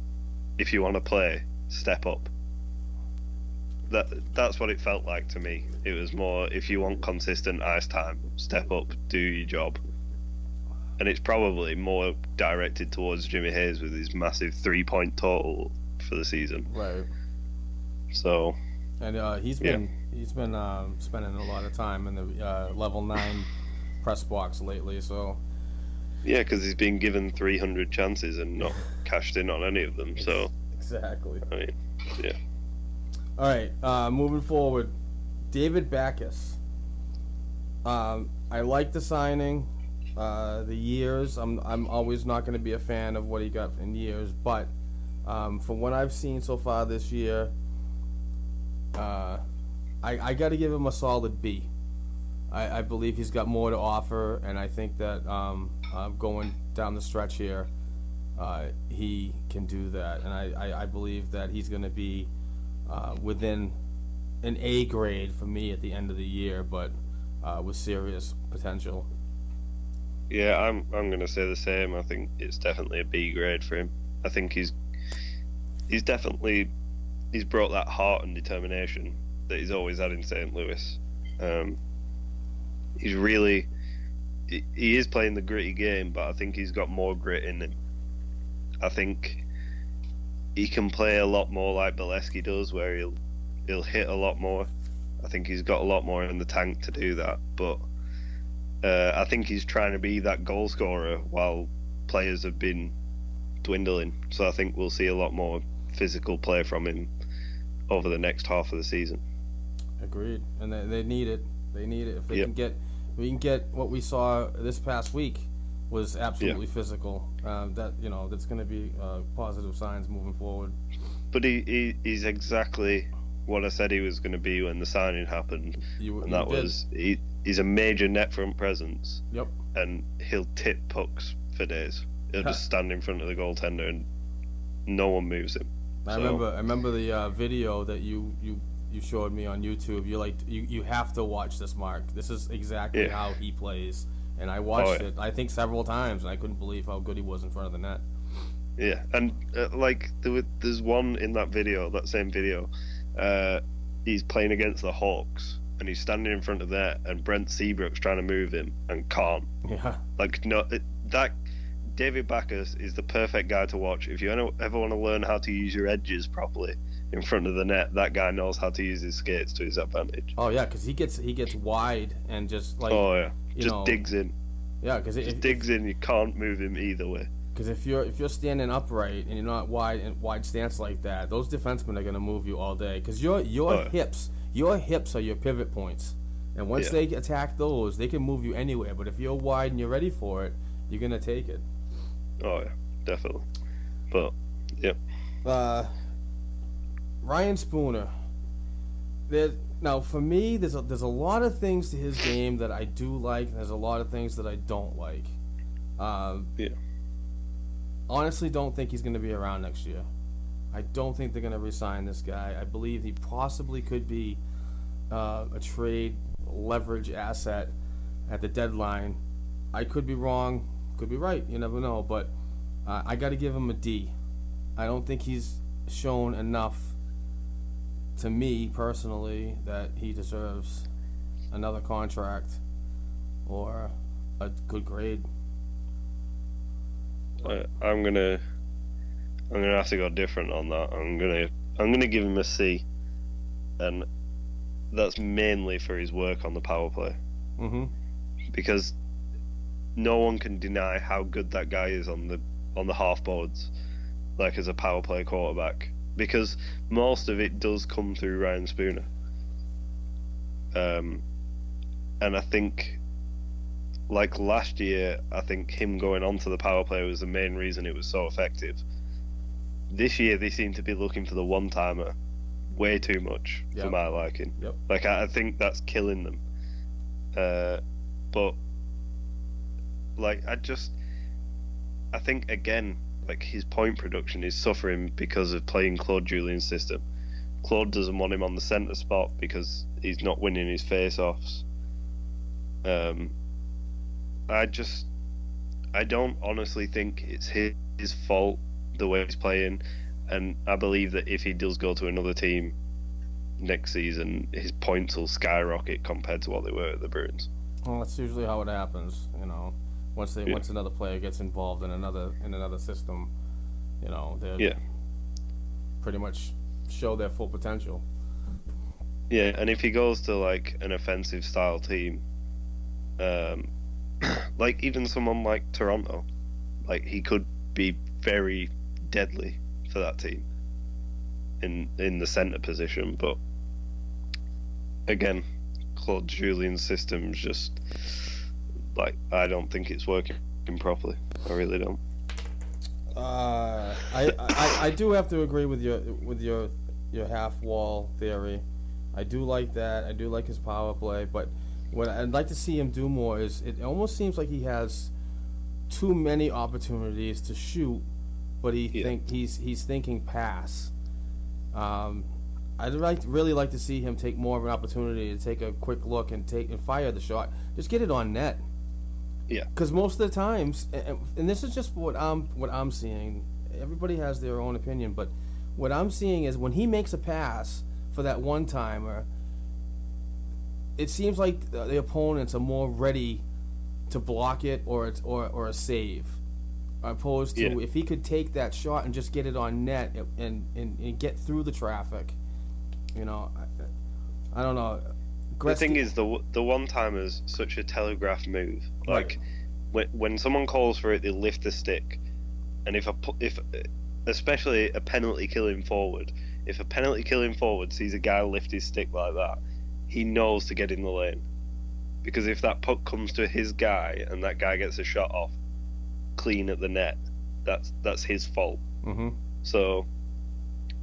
if you want to play, step up. That that's what it felt like to me. It was more, if you want consistent ice time, step up, do your job. And it's probably more directed towards Jimmy Hayes with his massive three point total for the season. Right. So And uh, he's Yeah. been he's been um, spending a lot of time in the uh, level nine press box lately. So Yeah, because he's been given 300 chances and not cashed in on any of them. So, exactly. I mean, yeah. All right, uh, moving forward, David Backes. Um, I like the signing. Uh, the years, I'm I'm always not going to be a fan of what he got in years, but um, from what I've seen so far this year, uh, I I got to give him a solid B. I, I believe he's got more to offer, and I think that um, uh, going down the stretch here, uh, he can do that, and I, I, I believe that he's going to be uh, within an A grade for me at the end of the year, but uh, with serious potential. Yeah, I'm I'm gonna say the same. I think it's definitely a B grade for him. I think he's he's definitely he's brought that heart and determination that he's always had in St. Louis. Um, he's really he is playing the gritty game, but I think he's got more grit in him. I think he can play a lot more like Beleskey does, where he'll he'll hit a lot more. I think he's got a lot more in the tank to do that, but uh, I think he's trying to be that goal scorer while players have been dwindling. So I think we'll see a lot more physical play from him over the next half of the season. Agreed, and they, they need it. They need it. If they Yep. can get, we can get what we saw this past week was absolutely physical. Um, that you know, that's going to be uh, positive signs moving forward. But he, he he's exactly what I said he was going to be when the signing happened, You, and you that did. was he, he's a major net front presence, Yep. and he'll tip pucks for days. He'll just stand in front of the goaltender, and no one moves him. I So- remember. I remember the uh, video that you you you showed me on YouTube. You're like you you have to watch this, Mark. This is exactly Yeah. how he plays, and I watched yeah. it. I think several times, and I couldn't believe how good he was in front of the net. Yeah, and uh, like there there's one in that video, that same video. Uh, he's playing against the Hawks, and he's standing in front of there, and Brent Seabrook's trying to move him and can't. Yeah. Like no, it, that David Backes is the perfect guy to watch if you ever, ever want to learn how to use your edges properly in front of the net. That guy knows how to use his skates to his advantage. Oh yeah, because he gets he gets wide and just like oh yeah, you just know, digs in, yeah, because just digs in. You can't move him either way. Because if you're if you're standing upright and you're not wide and wide stance like that, those defensemen are gonna move you all day. Because your your Oh, yeah. hips your hips are your pivot points, and once Yeah. they attack those, they can move you anywhere. But if you're wide and you're ready for it, you're gonna take it. Oh yeah, definitely. But yeah, Uh, Ryan Spooner. There now for me, there's a, there's a lot of things to his game that I do like, and there's a lot of things that I don't like. Um, Yeah. Honestly, don't think he's going to be around next year. I don't think they're going to resign this guy. I believe he possibly could be uh, a trade leverage asset at the deadline. I could be wrong, could be right. You never know. But uh, I got to give him a D. I don't think he's shown enough to me personally that he deserves another contract or a good grade. I, I'm gonna I'm gonna have to go different on that. I'm gonna I'm gonna give him a C, and that's mainly for his work on the power play Mm-hmm. because no one can deny how good that guy is on the on the half boards, like as a power play quarterback. Because most of it does come through Ryan Spooner. Um, and I think, like last year, I think him going onto the power play was the main reason it was so effective. This year, they seem to be looking for the one timer way too much Yep. for my liking. Yep. Like I, I think that's killing them. Uh, but like I just, I think again, like his point production is suffering because of playing Claude Julien's system. Claude doesn't want him on the centre spot because he's not winning his face-offs. Um, I just, I don't honestly think it's his, his fault the way he's playing, and I believe that if he does go to another team next season, his points will skyrocket compared to what they were at the Bruins. Well, that's usually how it happens. You know, once they Yeah. once another player gets involved in another in another system, you know, they Yeah. pretty much show their full potential. Yeah, and if he goes to like an offensive style team, um, like even someone like Toronto, like he could be very deadly for that team in in the center position. But again, Claude Julien's system's just like I don't think it's working properly. I really don't. Uh, I, I I do have to agree with your with your your half wall theory. I do like that. I do like his power play, but what I'd like to see him do more is it almost seems like he has too many opportunities to shoot, but he Yeah. think he's he's thinking pass. Um, I'd like really like to see him take more of an opportunity to take a quick look and take and fire the shot. Just get it on net. Yeah. Because most of the times, and- and this is just what I'm what I'm seeing. Everybody has their own opinion, but what I'm seeing is when he makes a pass for that one timer, it seems like the, the opponents are more ready to block it or it's or or a save, opposed to Yeah. if he could take that shot and just get it on net and and, and get through the traffic. You know, I, I don't know. The thing is, the the one timer's such a telegraph move. Like when when someone calls for it, they lift the stick, and if a if especially a penalty killing forward, if a penalty killing forward sees a guy lift his stick like that, he knows to get in the lane, because if that puck comes to his guy and that guy gets a shot off clean at the net, that's that's his fault. Mhm. So,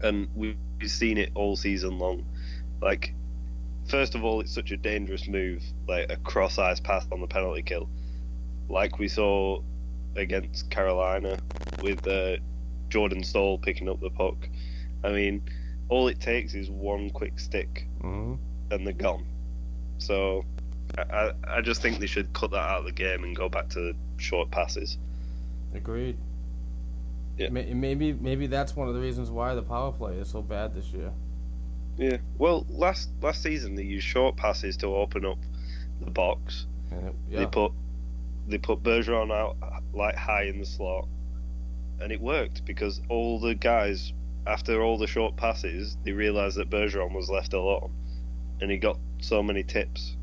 and we've seen it all season long. Like, first of all, it's such a dangerous move, like a cross ice pass on the penalty kill, like we saw against Carolina with uh, Jordan Staal picking up the puck. I mean, all it takes is one quick stick Mhm. and they're gone. So, I, I, I just think they should cut that out of the game and go back to short passes. Agreed. Yeah. Maybe maybe that's one of the reasons why the power play is so bad this year. Yeah. Well, last last season they used short passes to open up the box. It- They put they put Bergeron out like high in the slot, and it worked because all the guys after all the short passes they realised that Bergeron was left alone, and he got so many tips.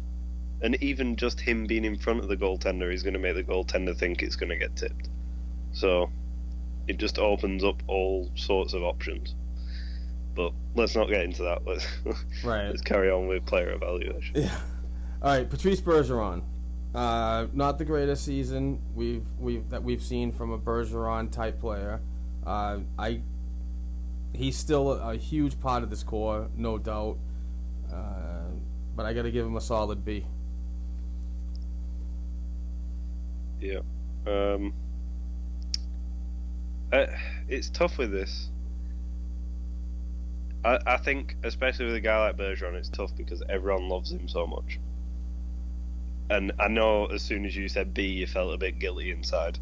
And even just him being in front of the goaltender is going to make the goaltender think it's going to get tipped. So it just opens up all sorts of options. But let's not get into that. Let's Right. let's carry on with player evaluation. Yeah. All right, Patrice Bergeron. Uh, not the greatest season we've we've that we've seen from a Bergeron type player. Uh, I he's still a, a huge part of this core, no doubt. Uh, but I got to give him a solid B. Yeah. Um, uh, it's tough with this. I, I think, especially with a guy like Bergeron, it's tough because everyone loves him so much. And I know as soon as you said B, you felt a bit guilty inside.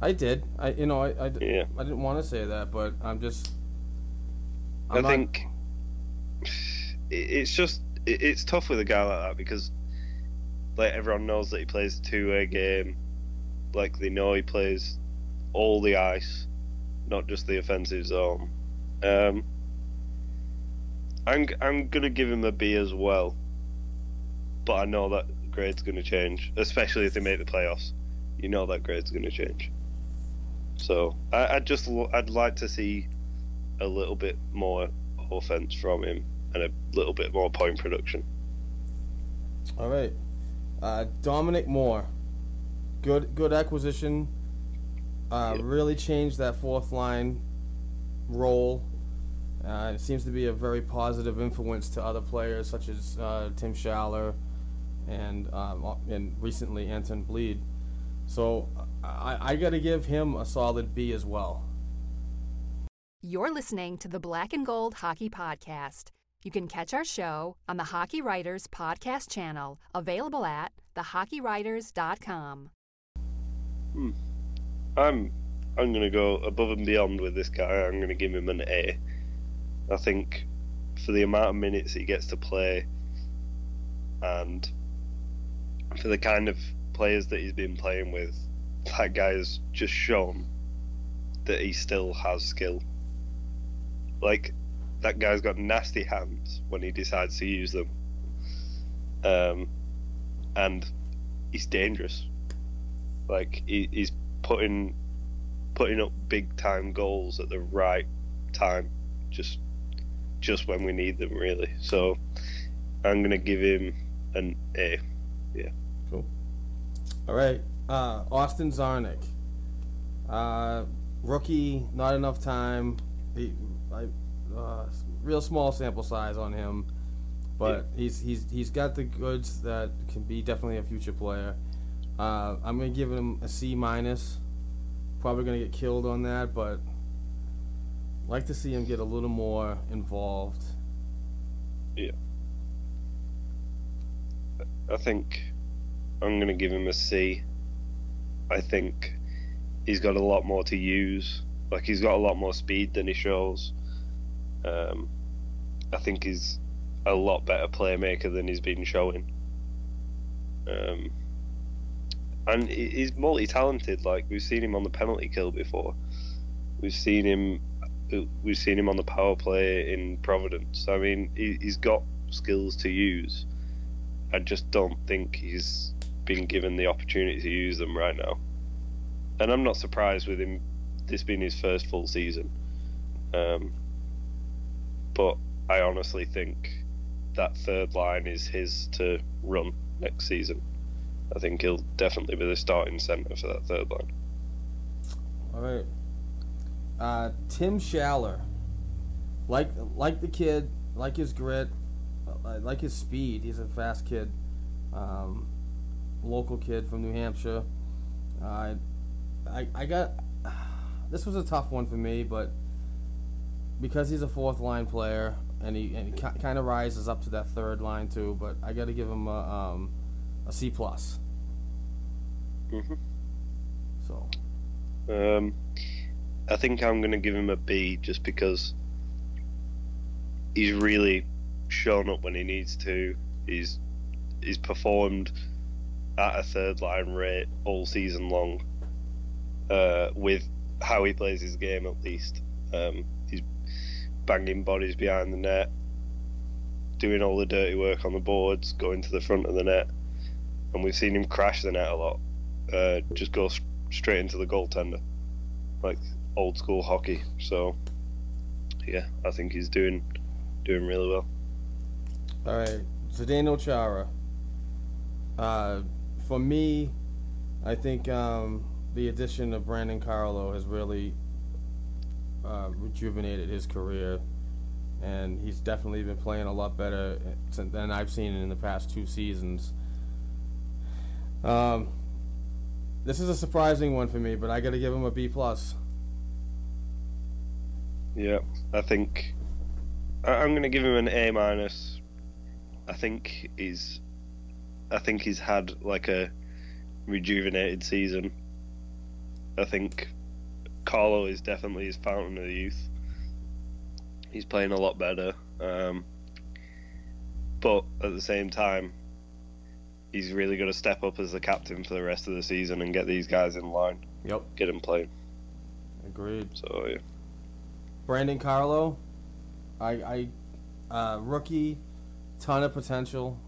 I did. I you know I I, Yeah. I didn't want to say that, but I'm just. i I'm not- think it's just it's tough with a guy like that because like everyone knows that he plays a two-way game like they know he plays all the ice not just the offensive zone um i'm i'm gonna give him a b as well but i know that grade's gonna change especially if they make the playoffs you know that grade's gonna change so i i just i'd like to see a little bit more offense from him and a little bit more point production. All right, uh, Dominic Moore, good good acquisition. Uh, Really changed that fourth line role. Uh, it seems to be a very positive influence to other players such as uh, Tim Schaller and um, and recently Anton Blidh. So I, I got to give him a solid B as well. You're listening to the Black and Gold Hockey Podcast. You can catch our show on the Hockey Writers Podcast channel, available at thehockeywriters.com. I'm I'm gonna go above and beyond with this guy. I'm gonna give him an A. I think for the amount of minutes he gets to play and for the kind of players that he's been playing with, that guy has just shown that he still has skill. Like that guy's got nasty hands when he decides to use them. Um, and he's dangerous. Like he, he's putting putting up big time goals at the right time, just just when we need them, really. So I'm gonna give him an A. Yeah. Cool. All right, uh, Austin Czarnik. Uh, rookie, not enough time. He, I, uh, real small sample size on him, but he's he's he's got the goods that can be definitely a future player. Uh, I'm gonna give him a C minus. Probably gonna get killed on that, but like to see him get a little more involved. Yeah. I think I'm going to give him a C. I think he's got a lot more to use. Like, he's got a lot more speed than he shows. Um, I think he's a lot better playmaker than he's been showing. Um, and he's multi-talented. Like we've seen him on the penalty kill before. We've seen him. We've seen him on the power play in Providence. I mean, he, he's got skills to use. I just don't think he's been given the opportunity to use them right now. And I'm not surprised with him this being his first full season. Um, but I honestly think that third line is his to run next season. I think he'll definitely be the starting centre for that third line. All right. Uh, Tim Schaller. Like like the kid, like his grit, uh, like his speed. He's a fast kid. Um, local kid from New Hampshire. Uh, I I got this was a tough one for me, but because he's a fourth line player and he and he kind of rises up to that third line too, but I got to give him a um, a C plus. Mhm. So Um, I think I'm going to give him a B just because he's really shown up when he needs to. He's he's performed at a third line rate all season long. Uh, with how he plays his game, at least, um, he's banging bodies behind the net, doing all the dirty work on the boards, going to the front of the net, and we've seen him crash the net a lot. Uh, just go straight into the goaltender like old school hockey. So yeah, I think he's doing doing really well. All right, Zdeno Chara. Uh, for me, I think um, the addition of Brandon Carlo has really uh, rejuvenated his career, and he's definitely been playing a lot better than I've seen in the past two seasons. Um, this is a surprising one for me, but I got to give him a B plus. Yeah, I think I- I'm going to give him an A minus. I think he's I think he's had like a rejuvenated season. I think Carlo is definitely his fountain of youth. He's playing a lot better. Um, but at the same time, he's really got to step up as the captain for the rest of the season and get these guys in line, Yep, get him playing. agreed. So yeah, Brandon Carlo, I, I, uh, rookie, ton of potential.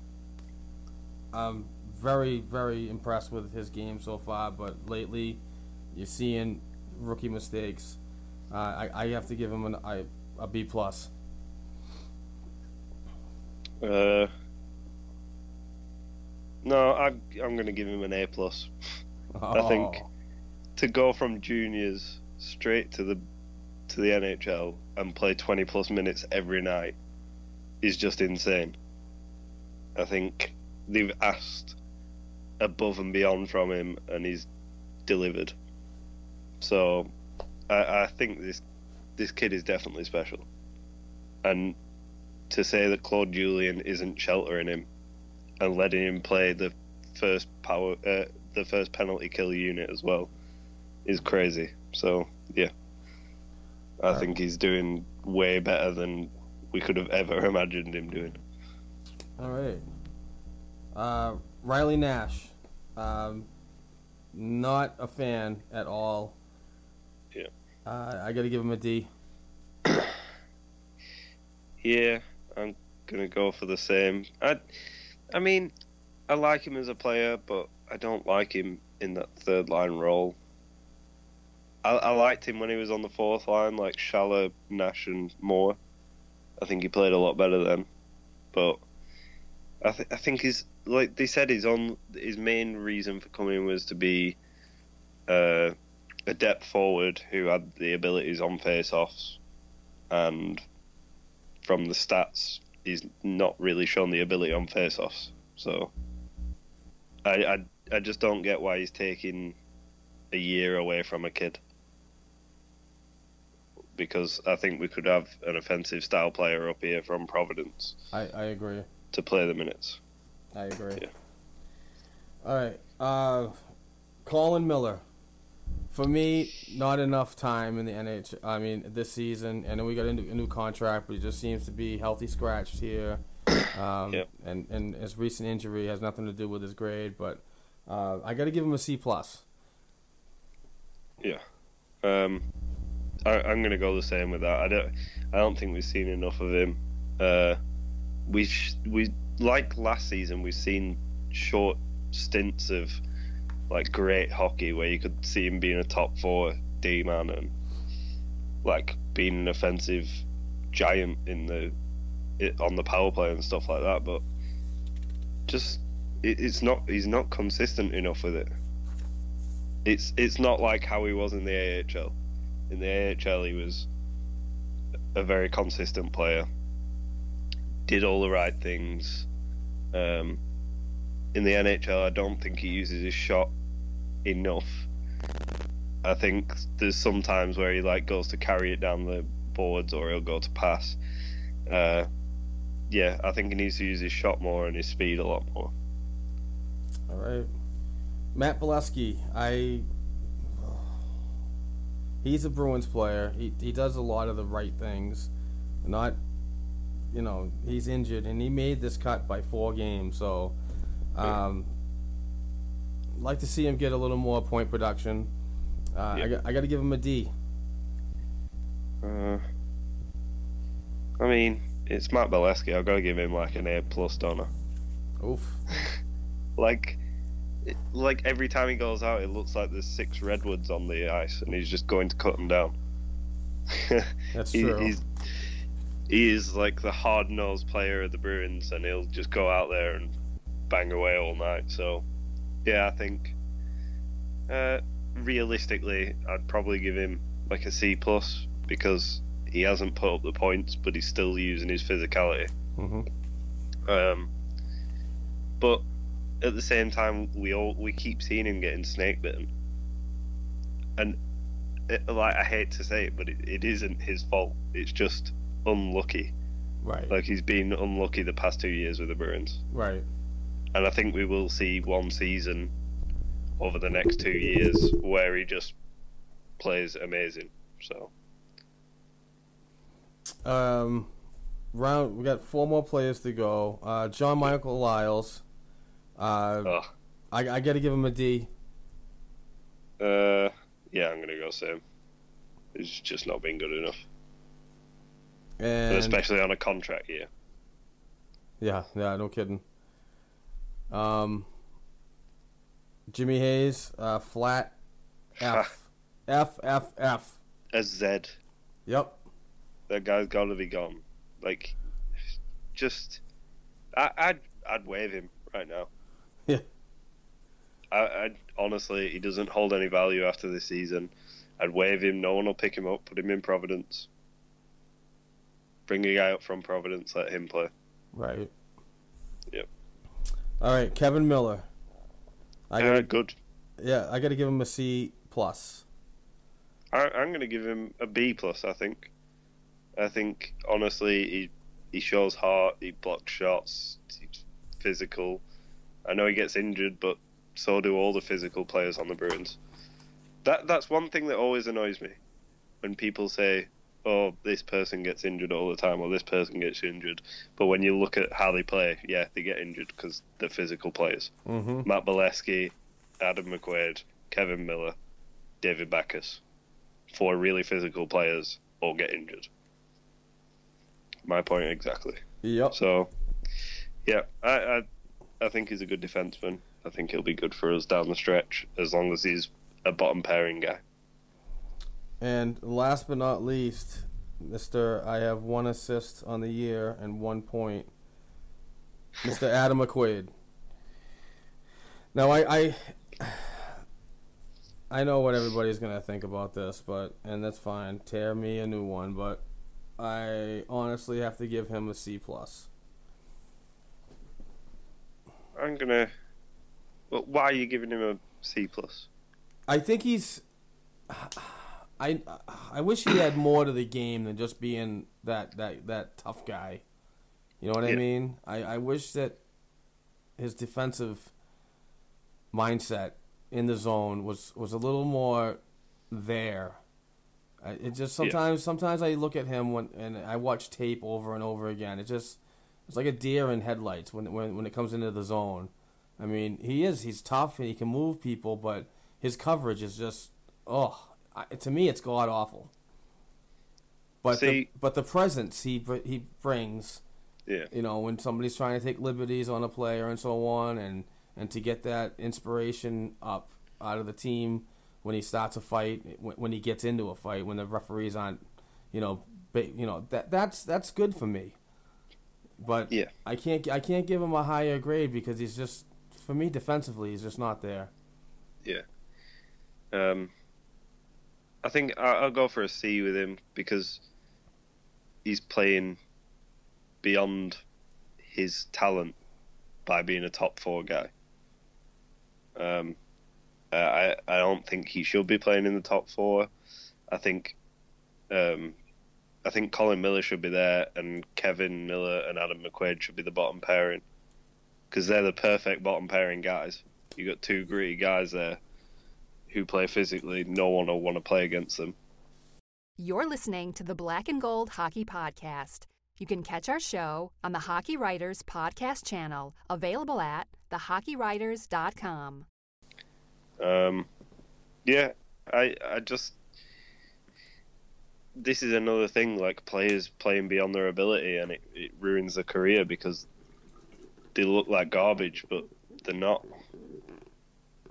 I'm very, very impressed with his game so far, but lately, you're seeing rookie mistakes. Uh, I, I have to give him an I, a B plus. Uh, no, I'm I'm going to give him an A plus. I think Oh, to go from juniors straight to the to the NHL and play 20 plus minutes every night is just insane. I think they've asked above and beyond from him, and he's delivered. So, I, I think this this kid is definitely special. And to say that Claude Julien isn't sheltering him and letting him play the first power, uh, the first penalty kill unit as well, is crazy. So yeah, I Alright. think he's doing way better than we could have ever imagined him doing. all right. Uh, Riley Nash, um, not a fan at all. Yeah. Uh, I got to give him a D. Yeah, I'm gonna go for the same. I, I mean, I like him as a player, but I don't like him in that third line role. I, I liked him when he was on the fourth line, like Schaller, Nash, and Moore. I think he played a lot better then, but I, th- I think his like they said his on his main reason for coming was to be uh, a depth forward who had the abilities on face-offs, and from the stats, he's not really shown the ability on face-offs. So I, I I just don't get why he's taking a year away from a kid. Because I think we could have an offensive style player up here from Providence I, I agree. to play the minutes. I agree. Yeah. All right. Uh, Colin Miller. For me, not enough time in the NH. I mean, this season. and know we got a new, a new contract, but he just seems to be healthy scratched here. Um, Yep. and and his recent injury has nothing to do with his grade, but uh, I got to give him a C plus. Yeah. Um, I, I'm gonna go the same with that. I don't. I don't think we've seen enough of him. Uh, we we like last season. We've seen short stints of like great hockey where you could see him being a top four D man and like being an offensive giant in the it, on the power play and stuff like that. But just it, it's not. He's not consistent enough with it. It's it's not like how he was in the AHL. In the AHL, he was a very consistent player. Did all the right things. Um, in the NHL, I don't think he uses his shot enough. I think there's some times where he like goes to carry it down the boards or he'll go to pass. Uh, yeah, I think he needs to use his shot more and his speed a lot more. All right, Matt Beleskey. I he's a Bruins player. He he does a lot of the right things. Not, you know, he's injured and he made this cut by four games. So, um, like to see him get a little more point production. Uh, I Yeah. got, I got to give him a D. Uh, I mean, it's Matt Beleskey. I've got to give him like an A plus, don't Oof. Like, it- like every time he goes out, it looks like there's six redwoods on the ice, and he's just going to cut them down. That's He- true. He's he is like the hard nosed player of the Bruins, and he'll just go out there and bang away all night. So, yeah, I think uh, realistically, I'd probably give him like a C plus because he hasn't put up the points, but he's still using his physicality. hmm Um, but at the same time, we all we keep seeing him getting snake bitten, and it, like I hate to say it, but it, it isn't his fault. It's just unlucky. Right. Like he's been unlucky the past two years with the Bruins, right. and I think we will see one season over the next two years where he just plays amazing. So Um, round. We got four more players to go. Uh, John Michael Liles. Uh, I, I got to give him a D. uh, yeah, I'm gonna go same. He's just not been good enough, And especially on a contract year. yeah, yeah, no kidding. Um, Jimmy Hayes, uh, flat F, F, F, F. A Z. Yep. That guy's got to be gone. Like, just, I, I'd I'd waive him right now. Yeah. I, I honestly, he doesn't hold any value after this season. I'd waive him. No one will pick him up. Put him in Providence. Bring a guy up from Providence. Let him play. Right. Yep. All right, Kevan Miller. I Uh, got good. yeah, I got to give him a C plus. I, I'm going to give him a B plus. I think. I think honestly, he he shows heart. He blocks shots. He's physical. I know he gets injured, but so do all the physical players on the Bruins. That that's one thing that always annoys me when people say, "Oh, this person gets injured all the time," or "This person gets injured." But when you look at how they play, yeah, they get injured because they're physical players. Mm-hmm. Matt Beleskey, Adam McQuaid, Kevan Miller, David Backes. Four really physical players all get injured. My point exactly. Yep. So, yeah, I, I, I think he's a good defenseman. I think he'll be good for us down the stretch as long as he's a bottom pairing guy. And last but not least, Mister, I have one assist on the year and one point. Mister Adam McQuaid. Now I, I I know what everybody's gonna think about this, but and that's fine. Tear me a new one, but I honestly have to give him a C plus. I'm gonna. Well, why are you giving him a C plus? I think he's. I I wish he had more to the game than just being that that that tough guy. You know what I mean? I I wish that his defensive mindset in the zone was was a little more there. It just Yeah. sometimes sometimes I look at him when and I watch tape over and over again. It just It's like a deer in headlights when when when it comes into the zone. I mean, he is he's tough and he can move people, but his coverage is just oh, I, to me it's god awful. But See- the, but the presence he he brings, Yeah. you know, when somebody's trying to take liberties on a player and so on, and and to get that inspiration up out of the team when he starts a fight, when, when he gets into a fight, when the referees aren't, you know, ba- you know that that's that's good for me. But Yeah. I can't I can't give him a higher grade because he's just for me defensively he's just not there. Yeah. Um, I think I'll go for a C with him because he's playing beyond his talent by being a top four guy. Um, I I don't think he should be playing in the top four. I think, um, I think Colin Miller should be there, and Kevan Miller and Adam McQuaid should be the bottom pairing because they're the perfect bottom pairing guys. You got two gritty guys there who play physically. No one will want to play against them. You're listening to the Black and Gold Hockey Podcast. You can catch our show on the Hockey Writers Podcast channel, available at thehockeywriters.com. Um, yeah, I I just this is another thing like players playing beyond their ability and it, it ruins their career because they look like garbage but they're not.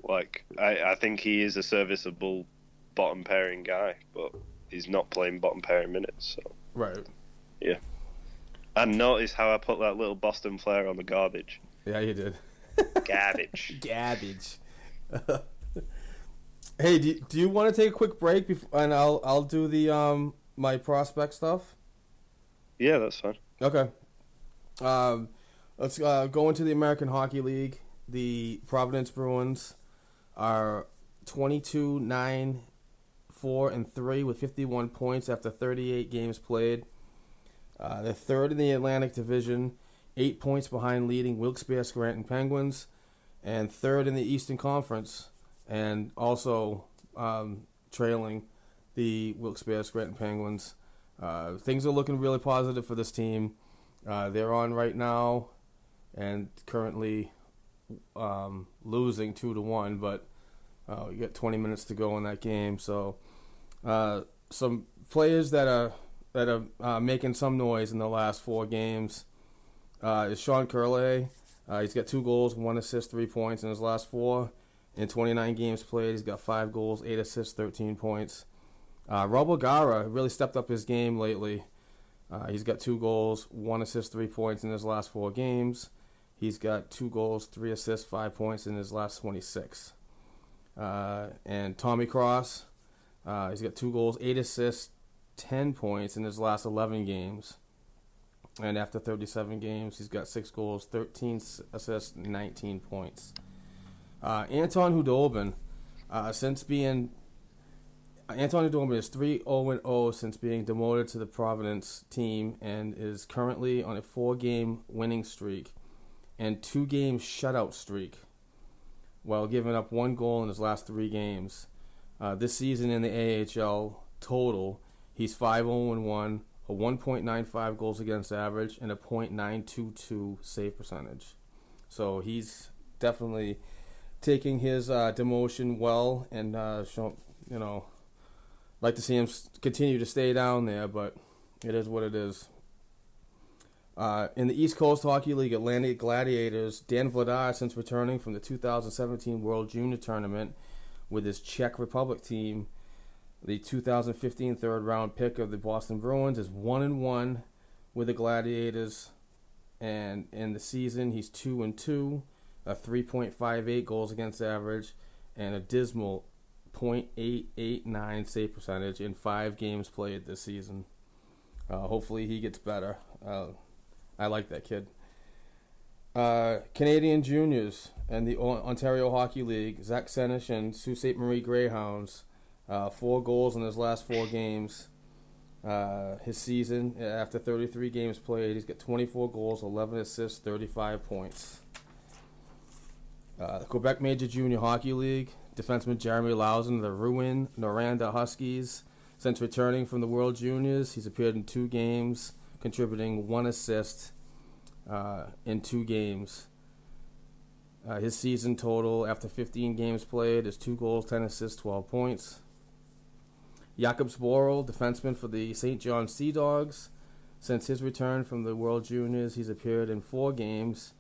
Like I I think he is a serviceable bottom pairing guy, but he's not playing bottom pairing minutes. So Right. yeah. And notice how I put that little Boston flair on the garbage. Yeah, you did. Garbage. Garbage. hey, do, do you want to take a quick break before, and I'll I'll do the um my prospect stuff. yeah, that's fine. Okay. Um, let's uh, go into the American Hockey League. The Providence Bruins are 22 9 4 and 3 with 51 points after 38 games played. Uh, they're third in the Atlantic Division, eight points behind leading Wilkes-Barre Scranton Penguins, and third in the Eastern Conference, and also um, trailing the Wilkes-Barre Scranton Penguins. Uh, things are looking really positive for this team. Uh, they're on right now, and currently um, losing two to one. But uh, we got 20 minutes to go in that game, so uh, some players that are that are uh, making some noise in the last four games uh, is Sean Kuraly. Uh, he's got two goals, one assist, three points in his last four. In 29 games played, he's got five goals, eight assists, 13 points. Uh, Rob O'Gara really stepped up his game lately. Uh, he's got two goals, one assist, three points in his last four games. He's got two goals, three assists, five points in his last 26. Uh, and Tommy Cross, uh, he's got two goals, eight assists, 10 points in his last 11 games. And after 37 games, he's got six goals, 13 assists, 19 points. Uh, Anton Khudobin, uh, since being Anton Khudobin is 3 0 0 since being demoted to the Providence team and is currently on a four game winning streak and two game shutout streak while giving up one goal in his last three games. Uh, this season in the AHL total, he's 5 0 1, a 1.95 goals against average, and a .922 save percentage. So he's definitely taking his uh, demotion well and uh, show, you know, like to see him continue to stay down there, but it is what it is. Uh, in the East Coast Hockey League Atlanta Gladiators, Dan Vladar, since returning from the 2017 World Junior Tournament with his Czech Republic team, the 2015 third round pick of the Boston Bruins, is one and one with the Gladiators, and in the season he's two and two, a 3.58 goals against average, and a dismal .889 save percentage in five games played this season. Uh, hopefully he gets better. Uh, I like that kid. Uh, Canadian juniors and the Ontario Hockey League, Zach Senyshyn Sault Ste. Marie Greyhounds, uh, four goals in his last four games. Uh, his season, after 33 games played, he's got 24 goals, 11 assists, 35 points. Uh, Quebec Major Junior Hockey League, defenseman Jeremy Lauzon, the Ruin Noranda Huskies. Since returning from the World Juniors, he's appeared in two games, contributing one assist, uh, in two games. Uh, his season total after 15 games played is two goals, 10 assists, 12 points. Jakob Zboril, defenseman for the St. John Sea Dogs. Since his return from the World Juniors, he's appeared in four games,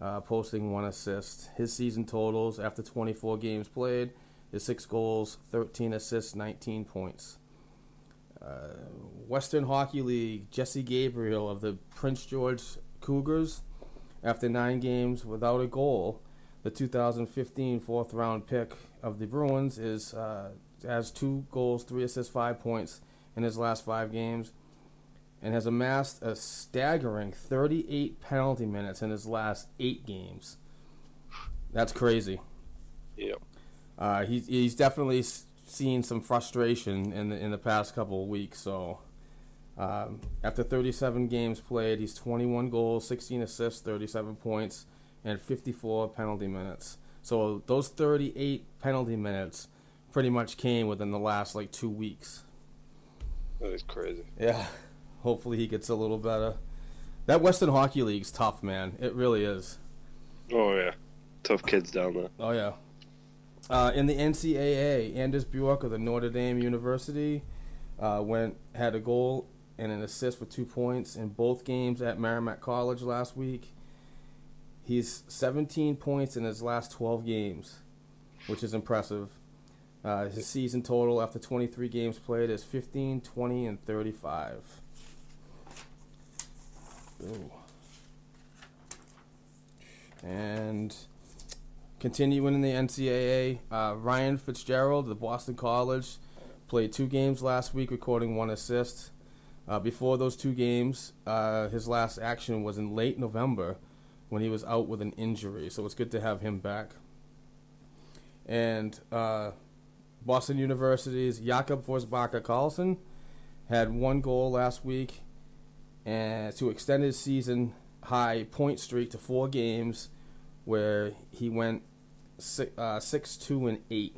uh, posting one assist. His season totals after 24 games played is six goals, 13 assists, 19 points. Uh, Western Hockey League, Jesse Gabrielle of the Prince George Cougars, after nine games without a goal, the 2015 fourth round pick of the Bruins is uh, has two goals, three assists, five points in his last five games, and has amassed a staggering 38 penalty minutes in his last eight games. That's crazy. Yeah. Uh, he's he's definitely seen some frustration in the in the past couple of weeks. So um, after 37 games played, he's 21 goals, 16 assists, 37 points, and 54 penalty minutes. So those 38 penalty minutes pretty much came within the last like two weeks. That is crazy. Yeah. Hopefully he gets a little better. That Western Hockey League's tough, man. It really is. Oh yeah, tough kids down there. Oh yeah. Uh, in the NCAA, Anders Bjork of the Notre Dame University uh, went had a goal and an assist for two points in both games at Merrimack College last week. He's 17 points in his last 12 games, which is impressive. Uh, his season total after 23 games played is 15, 20, and 35. And continuing in the NCAA, uh, Ryan Fitzgerald of the Boston College played two games last week, recording one assist. Uh, before those two games, uh, his last action was in late November when he was out with an injury. So it's good to have him back. And uh, Boston University's Jakob Forsbacka Karlsson had one goal last week and to extend his season high point streak to four games where he went six, uh, six two, and 8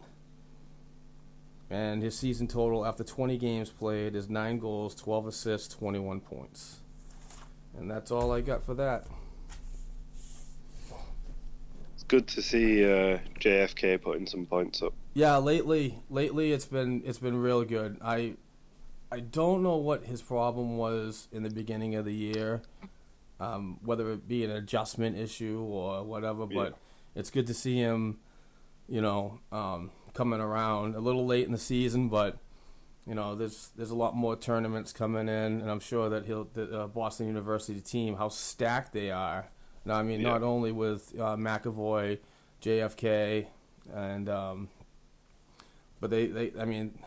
and his season total after 20 games played is 9 goals, 12 assists, 21 points. And that's all I got for that. It's good to see uh, JFK putting some points up. Yeah, lately, lately it's been it's been real good. I I don't know what his problem was in the beginning of the year, um, whether it be an adjustment issue or whatever. But it's good to see him, you know, um, coming around a little late in the season, but you know, there's there's a lot more tournaments coming in, and I'm sure that he'll the uh, Boston University team how stacked they are. Now, I mean, Yeah. not only with uh, McAvoy, JFK, and um, but they, they I mean,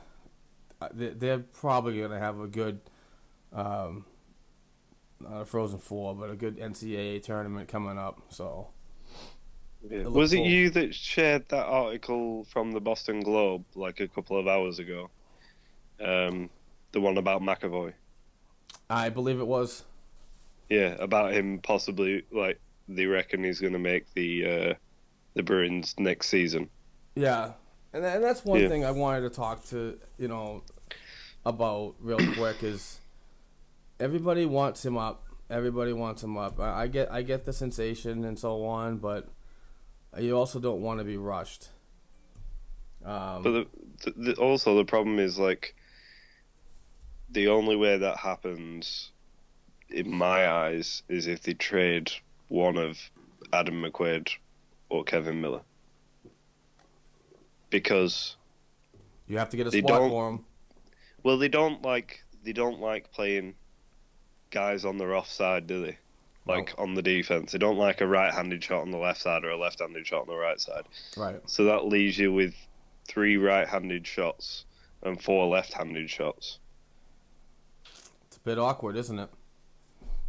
they're probably gonna have a good. Um, not a Frozen Four, but a good NCAA tournament coming up. So Yeah. Was it forward- you that shared that article from the Boston Globe like a couple of hours ago? Um, the one about McAvoy. I believe it was. Yeah, about him possibly like they reckon he's going to make the uh, the Bruins next season. Yeah, and and that's one Yeah. thing I wanted to talk to you know about real quick is everybody wants him up. Everybody wants him up. I, I get I get the sensation and so on, but you also don't want to be rushed. Um, But the, the, the, also the problem is like the only way that happens, in my eyes, is if they trade one of Adam McQuaid or Kevan Miller. Because you have to get a spot for him. Well, they don't like they don't like playing guys on their offside, do they? Like on the defense, they don't like a right-handed shot on the left side or a left-handed shot on the right side. Right. So that leaves you with three right-handed shots and four left-handed shots. It's a bit awkward, isn't it?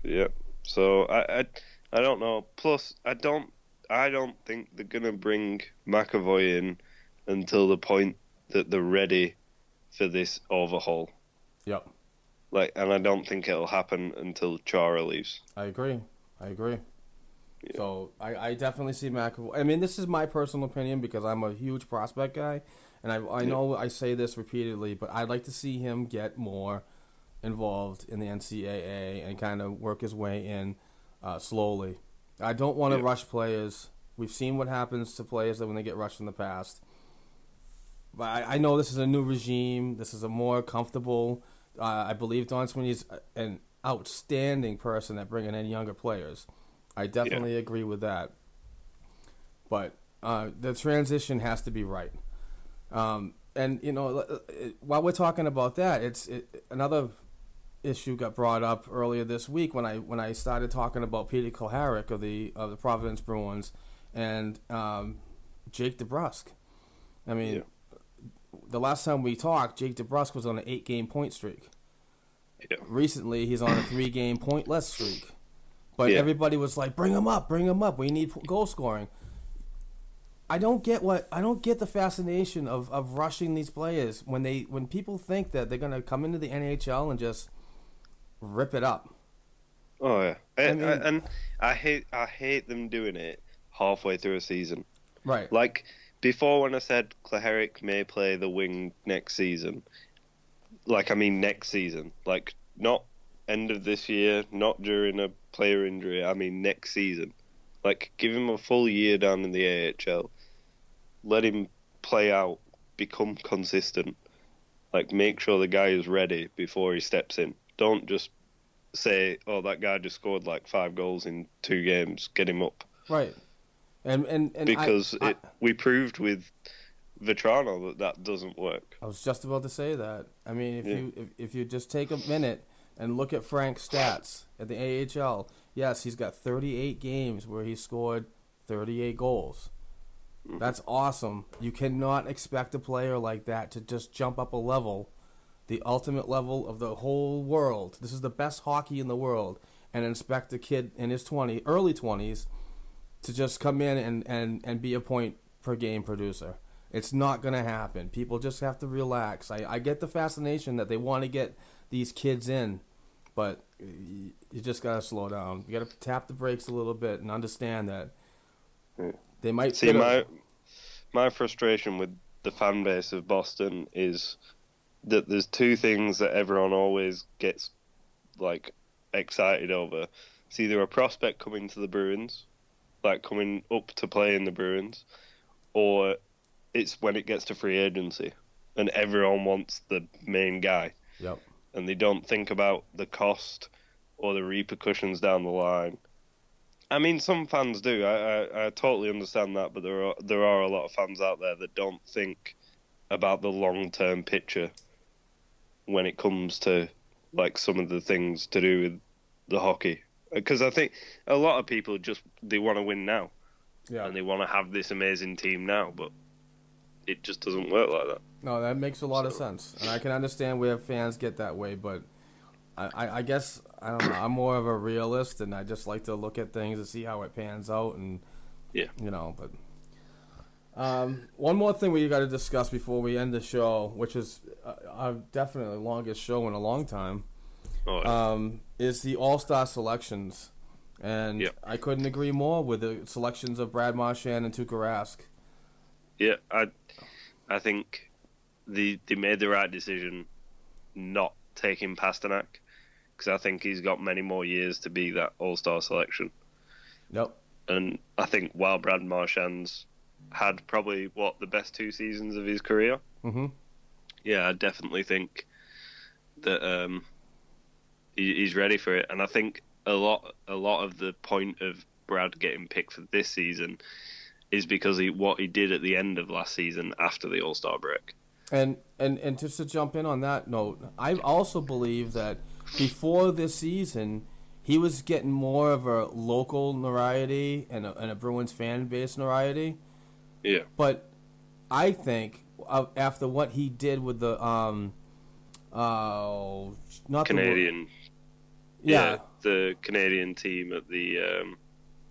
Yep. So I, I, I don't know. Plus, I don't, I don't think they're gonna bring McAvoy in until the point that they're ready for this overhaul. Yep. Like, and I don't think it'll happen until Chara leaves. I agree. I agree. So I, I definitely see McAvoy. I mean, this is my personal opinion because I'm a huge prospect guy, and I I know I say this repeatedly, but I'd like to see him get more involved in the NCAA and kind of work his way in. uh, slowly. I don't want to Yeah. rush players. We've seen what happens to players when they get rushed in the past. But I, I know this is a new regime. This is a more comfortable. Uh, I believe Don Sweeney's an outstanding person at bringing in younger players. I definitely agree with that. But uh, the transition has to be right. Um, and you know, while we're talking about that, it's it, another issue got brought up earlier this week when I when I started talking about Peter Cehlarik of the of the Providence Bruins and um, Jake DeBrusk. I mean, the last time we talked, Jake DeBrusk was on an eight game point streak. Yeah. Recently, he's on a three game pointless streak. But Yeah. everybody was like, "Bring him up, bring him up. We need goal scoring." I don't get what I don't get the fascination of, of rushing these players when they when people think that they're gonna come into the NHL and just rip it up. Oh yeah, and, mean- and I hate I hate them doing it halfway through a season. Right. Like before, when I said Cehlarik may play the wing next season, like I mean next season, like not end of this year, not during a player injury. I mean next season. Like give him a full year down in the AHL, let him play out, become consistent. Like make sure the guy is ready before he steps in. Don't just say, "Oh, that guy just scored like five goals in two games. Get him up." Right. And and, and because I, it, we proved with Vatrano that that doesn't work. I was just about to say that. I mean, if Yeah. you if, if you just take a minute and look at Frank's stats at the AHL, yes, he's got 38 games where he scored 38 goals. Mm-hmm. That's awesome. You cannot expect a player like that to just jump up a level, the ultimate level of the whole world. This is the best hockey in the world, and expect a kid in his 20, early 20s, to just come in and, and, and be a point per game producer. It's not going to happen. People just have to relax. I, I get the fascination that they want to get these kids in, but you just got to slow down. You got to tap the brakes a little bit and understand that they might See, fit a- my my frustration with the fan base of Boston is that there's two things that everyone always gets like excited over. It's either a prospect coming to the Bruins, like coming up to play in the Bruins, or it's when it gets to free agency and everyone wants the main guy. Yep. and they don't think about the cost or the repercussions down the line. I mean, some fans do. I, I, I totally understand that, but there are there are a lot of fans out there that don't think about the long term picture when it comes to like some of the things to do with the hockey. Because I think a lot of people just they want to win now Yeah. and they want to have this amazing team now, but it just doesn't work like that. No, that makes a lot of sense, and I can understand where fans get that way. But I, I, I guess I don't know. I'm more of a realist, and I just like to look at things and see how it pans out, and Yeah. you know. But um, one more thing we got to discuss before we end the show, which is uh, definitely longest show in a long time, Oh, um, is the All Star selections, and. I couldn't agree more with the selections of Brad Marchand and Tuukka Rask. Yeah, I I think the they made the right decision not taking Pastrnak because I think he's got many more years to be that All Star selection. Yep. And I think while Brad Marchand's had probably what the best two seasons of his career, Mhm. yeah, I definitely think that um, he, he's ready for it. And I think a lot a lot of the point of Brad getting picked for this season is because he what he did at the end of last season after the All Star break. And and and just to jump in on that note, I also believe that before this season, he was getting more of a local notoriety and a, and a Bruins fan base notoriety. Yeah. But I think after what he did with the um, uh, not the Canadian, yeah, the Canadian team at the um,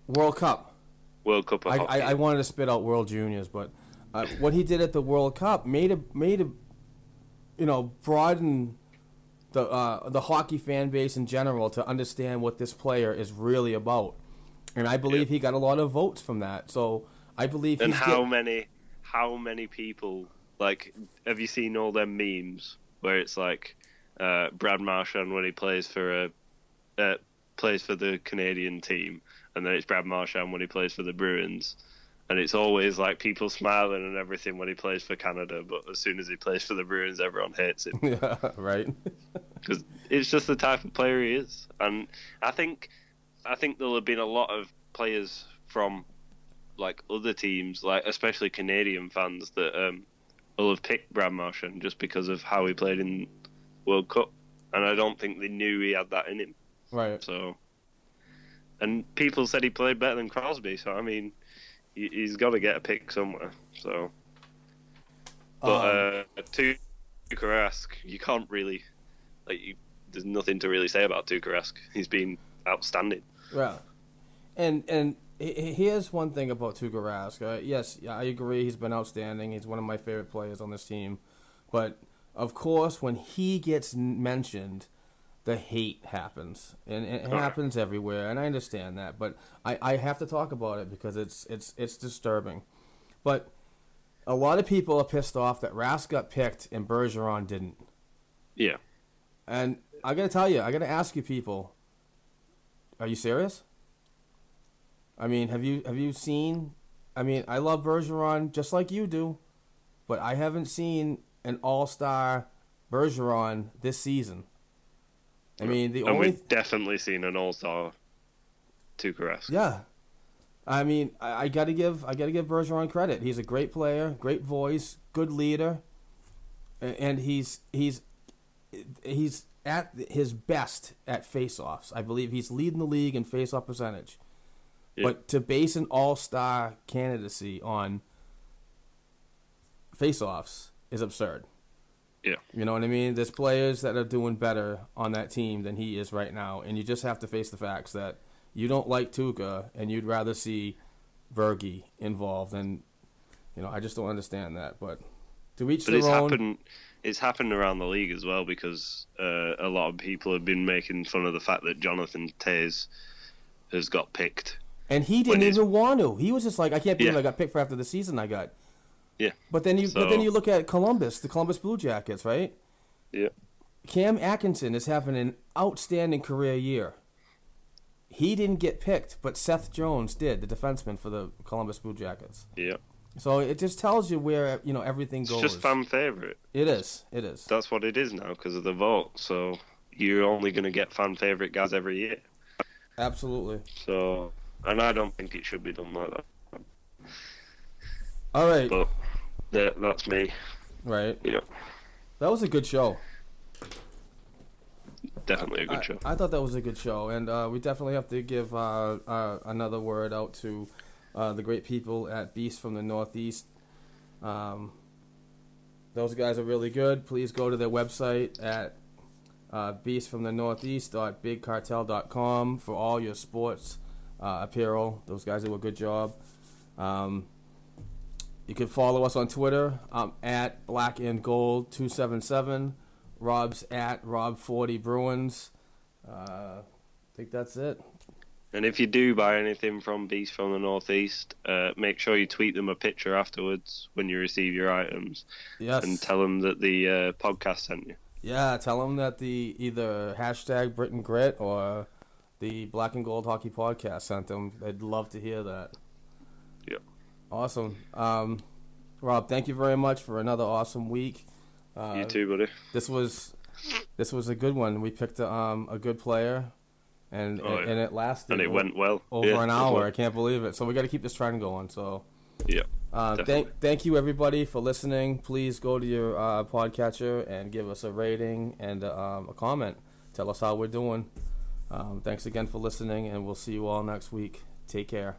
World Cup. World Cup of I, I, I wanted to spit out World Juniors, but uh, what he did at the World Cup made a made a you know broaden the uh, the hockey fan base in general to understand what this player is really about, and I believe he got a lot of votes from that. So I believe and how get- many how many people like have you seen all them memes where it's like uh, Brad Marchand when he plays for a uh, plays for the Canadian team, and then it's Brad Marchand when he plays for the Bruins. And it's always like people smiling and everything when he plays for Canada, but as soon as he plays for the Bruins, everyone hates him yeah, right. because it's just the type of player he is. And I think, I think there'll have been a lot of players from like other teams, like especially Canadian fans, that um, will have picked Brad Marchand just because of how he played in World Cup, and I don't think they knew he had that in him. Right. So, and people said he played better than Crosby. So I mean, he, he's got to get a pick somewhere. So, but Um, uh, to Rask, you can't really like. You, there's nothing to really say about Tuukka Rask. He's been outstanding. Yeah, and and he- he- here's one thing about Tuukka Rask. Uh, yes, I agree. He's been outstanding. He's one of my favorite players on this team. But of course, when he gets mentioned, the hate happens, and it happens everywhere. And I understand that, but I, I have to talk about it because it's it's it's disturbing. But a lot of people are pissed off that Rask got picked and Bergeron didn't. Yeah. And I gotta tell you, I gotta ask you people, are you serious? I mean, have you have you seen? I mean, I love Bergeron just like you do, but I haven't seen an All Star Bergeron this season. I mean, the and only we've definitely seen an all-star Tuukka Rask. yeah. I mean, I, I got to give I got to give Bergeron credit. He's a great player, great voice, good leader, and he's he's he's at his best at faceoffs. I believe he's leading the league in faceoff percentage. Yeah. But to base an all-star candidacy on faceoffs is absurd. Yeah. You know what I mean? There's players that are doing better on that team than he is right now, and you just have to face the facts that you don't like Tuukka and you'd rather see Vergi involved. And you know, I just don't understand that. But to each But it's own. happened. It's happened around the league as well because uh, a lot of people have been making fun of the fact that Jonathan Toews has got picked. And he didn't he's- even want to. He was just like, I can't believe Yeah. I got picked for after the season I got. Yeah. But then you, but then you look at Columbus, the Columbus Blue Jackets, right? Yeah. Cam Atkinson is having an outstanding career year. He didn't get picked, but Seth Jones did, the defenseman for the Columbus Blue Jackets. Yeah. So it just tells you where you know everything It's goes. just fan favorite. It is. It is. That's what it is now because of the vote. So you're only going to get fan favorite guys every year. Absolutely. So, and I don't think it should be done like that. All right. But that, that's me. Right. Yeah. That was a good show. Definitely a good I, show. I thought that was a good show, and uh, we definitely have to give uh, uh, another word out to uh, the great people at Beast from the Northeast. Um, those guys are really good. Please go to their website at uh, beastfromthenortheast.bigcartel.com for all your sports uh, apparel. Those guys do a good job. Um, you can follow us on Twitter um, at Black and Gold two seven seven. Rob's at Rob forty Bruins. Uh, I think that's it. And if you do buy anything from Beast from the Northeast, uh, make sure you tweet them a picture afterwards when you receive your items Yes. and tell them that the uh, podcast sent you. yeah, tell them that the either hashtag Britain Grit or the Black and Gold Hockey Podcast sent them. They'd love to hear that. Awesome. Um, Rob, thank you very much for another awesome week. Uh, you too, buddy. This was this was a good one. We picked a, um, a good player, and Oh, yeah. and it lasted And it went well. over Yeah, an hour. went- I can't believe it. So we got to keep this trend going. So Yeah. uh, thank thank you everybody for listening. Please go to your uh, podcatcher and give us a rating and um, a comment. Tell us how we're doing. Um, thanks again for listening, and we'll see you all next week. Take care.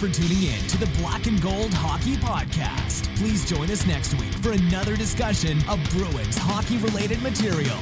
For tuning in to the Black and Gold Hockey Podcast. Please join us next week for another discussion of Bruins hockey related material.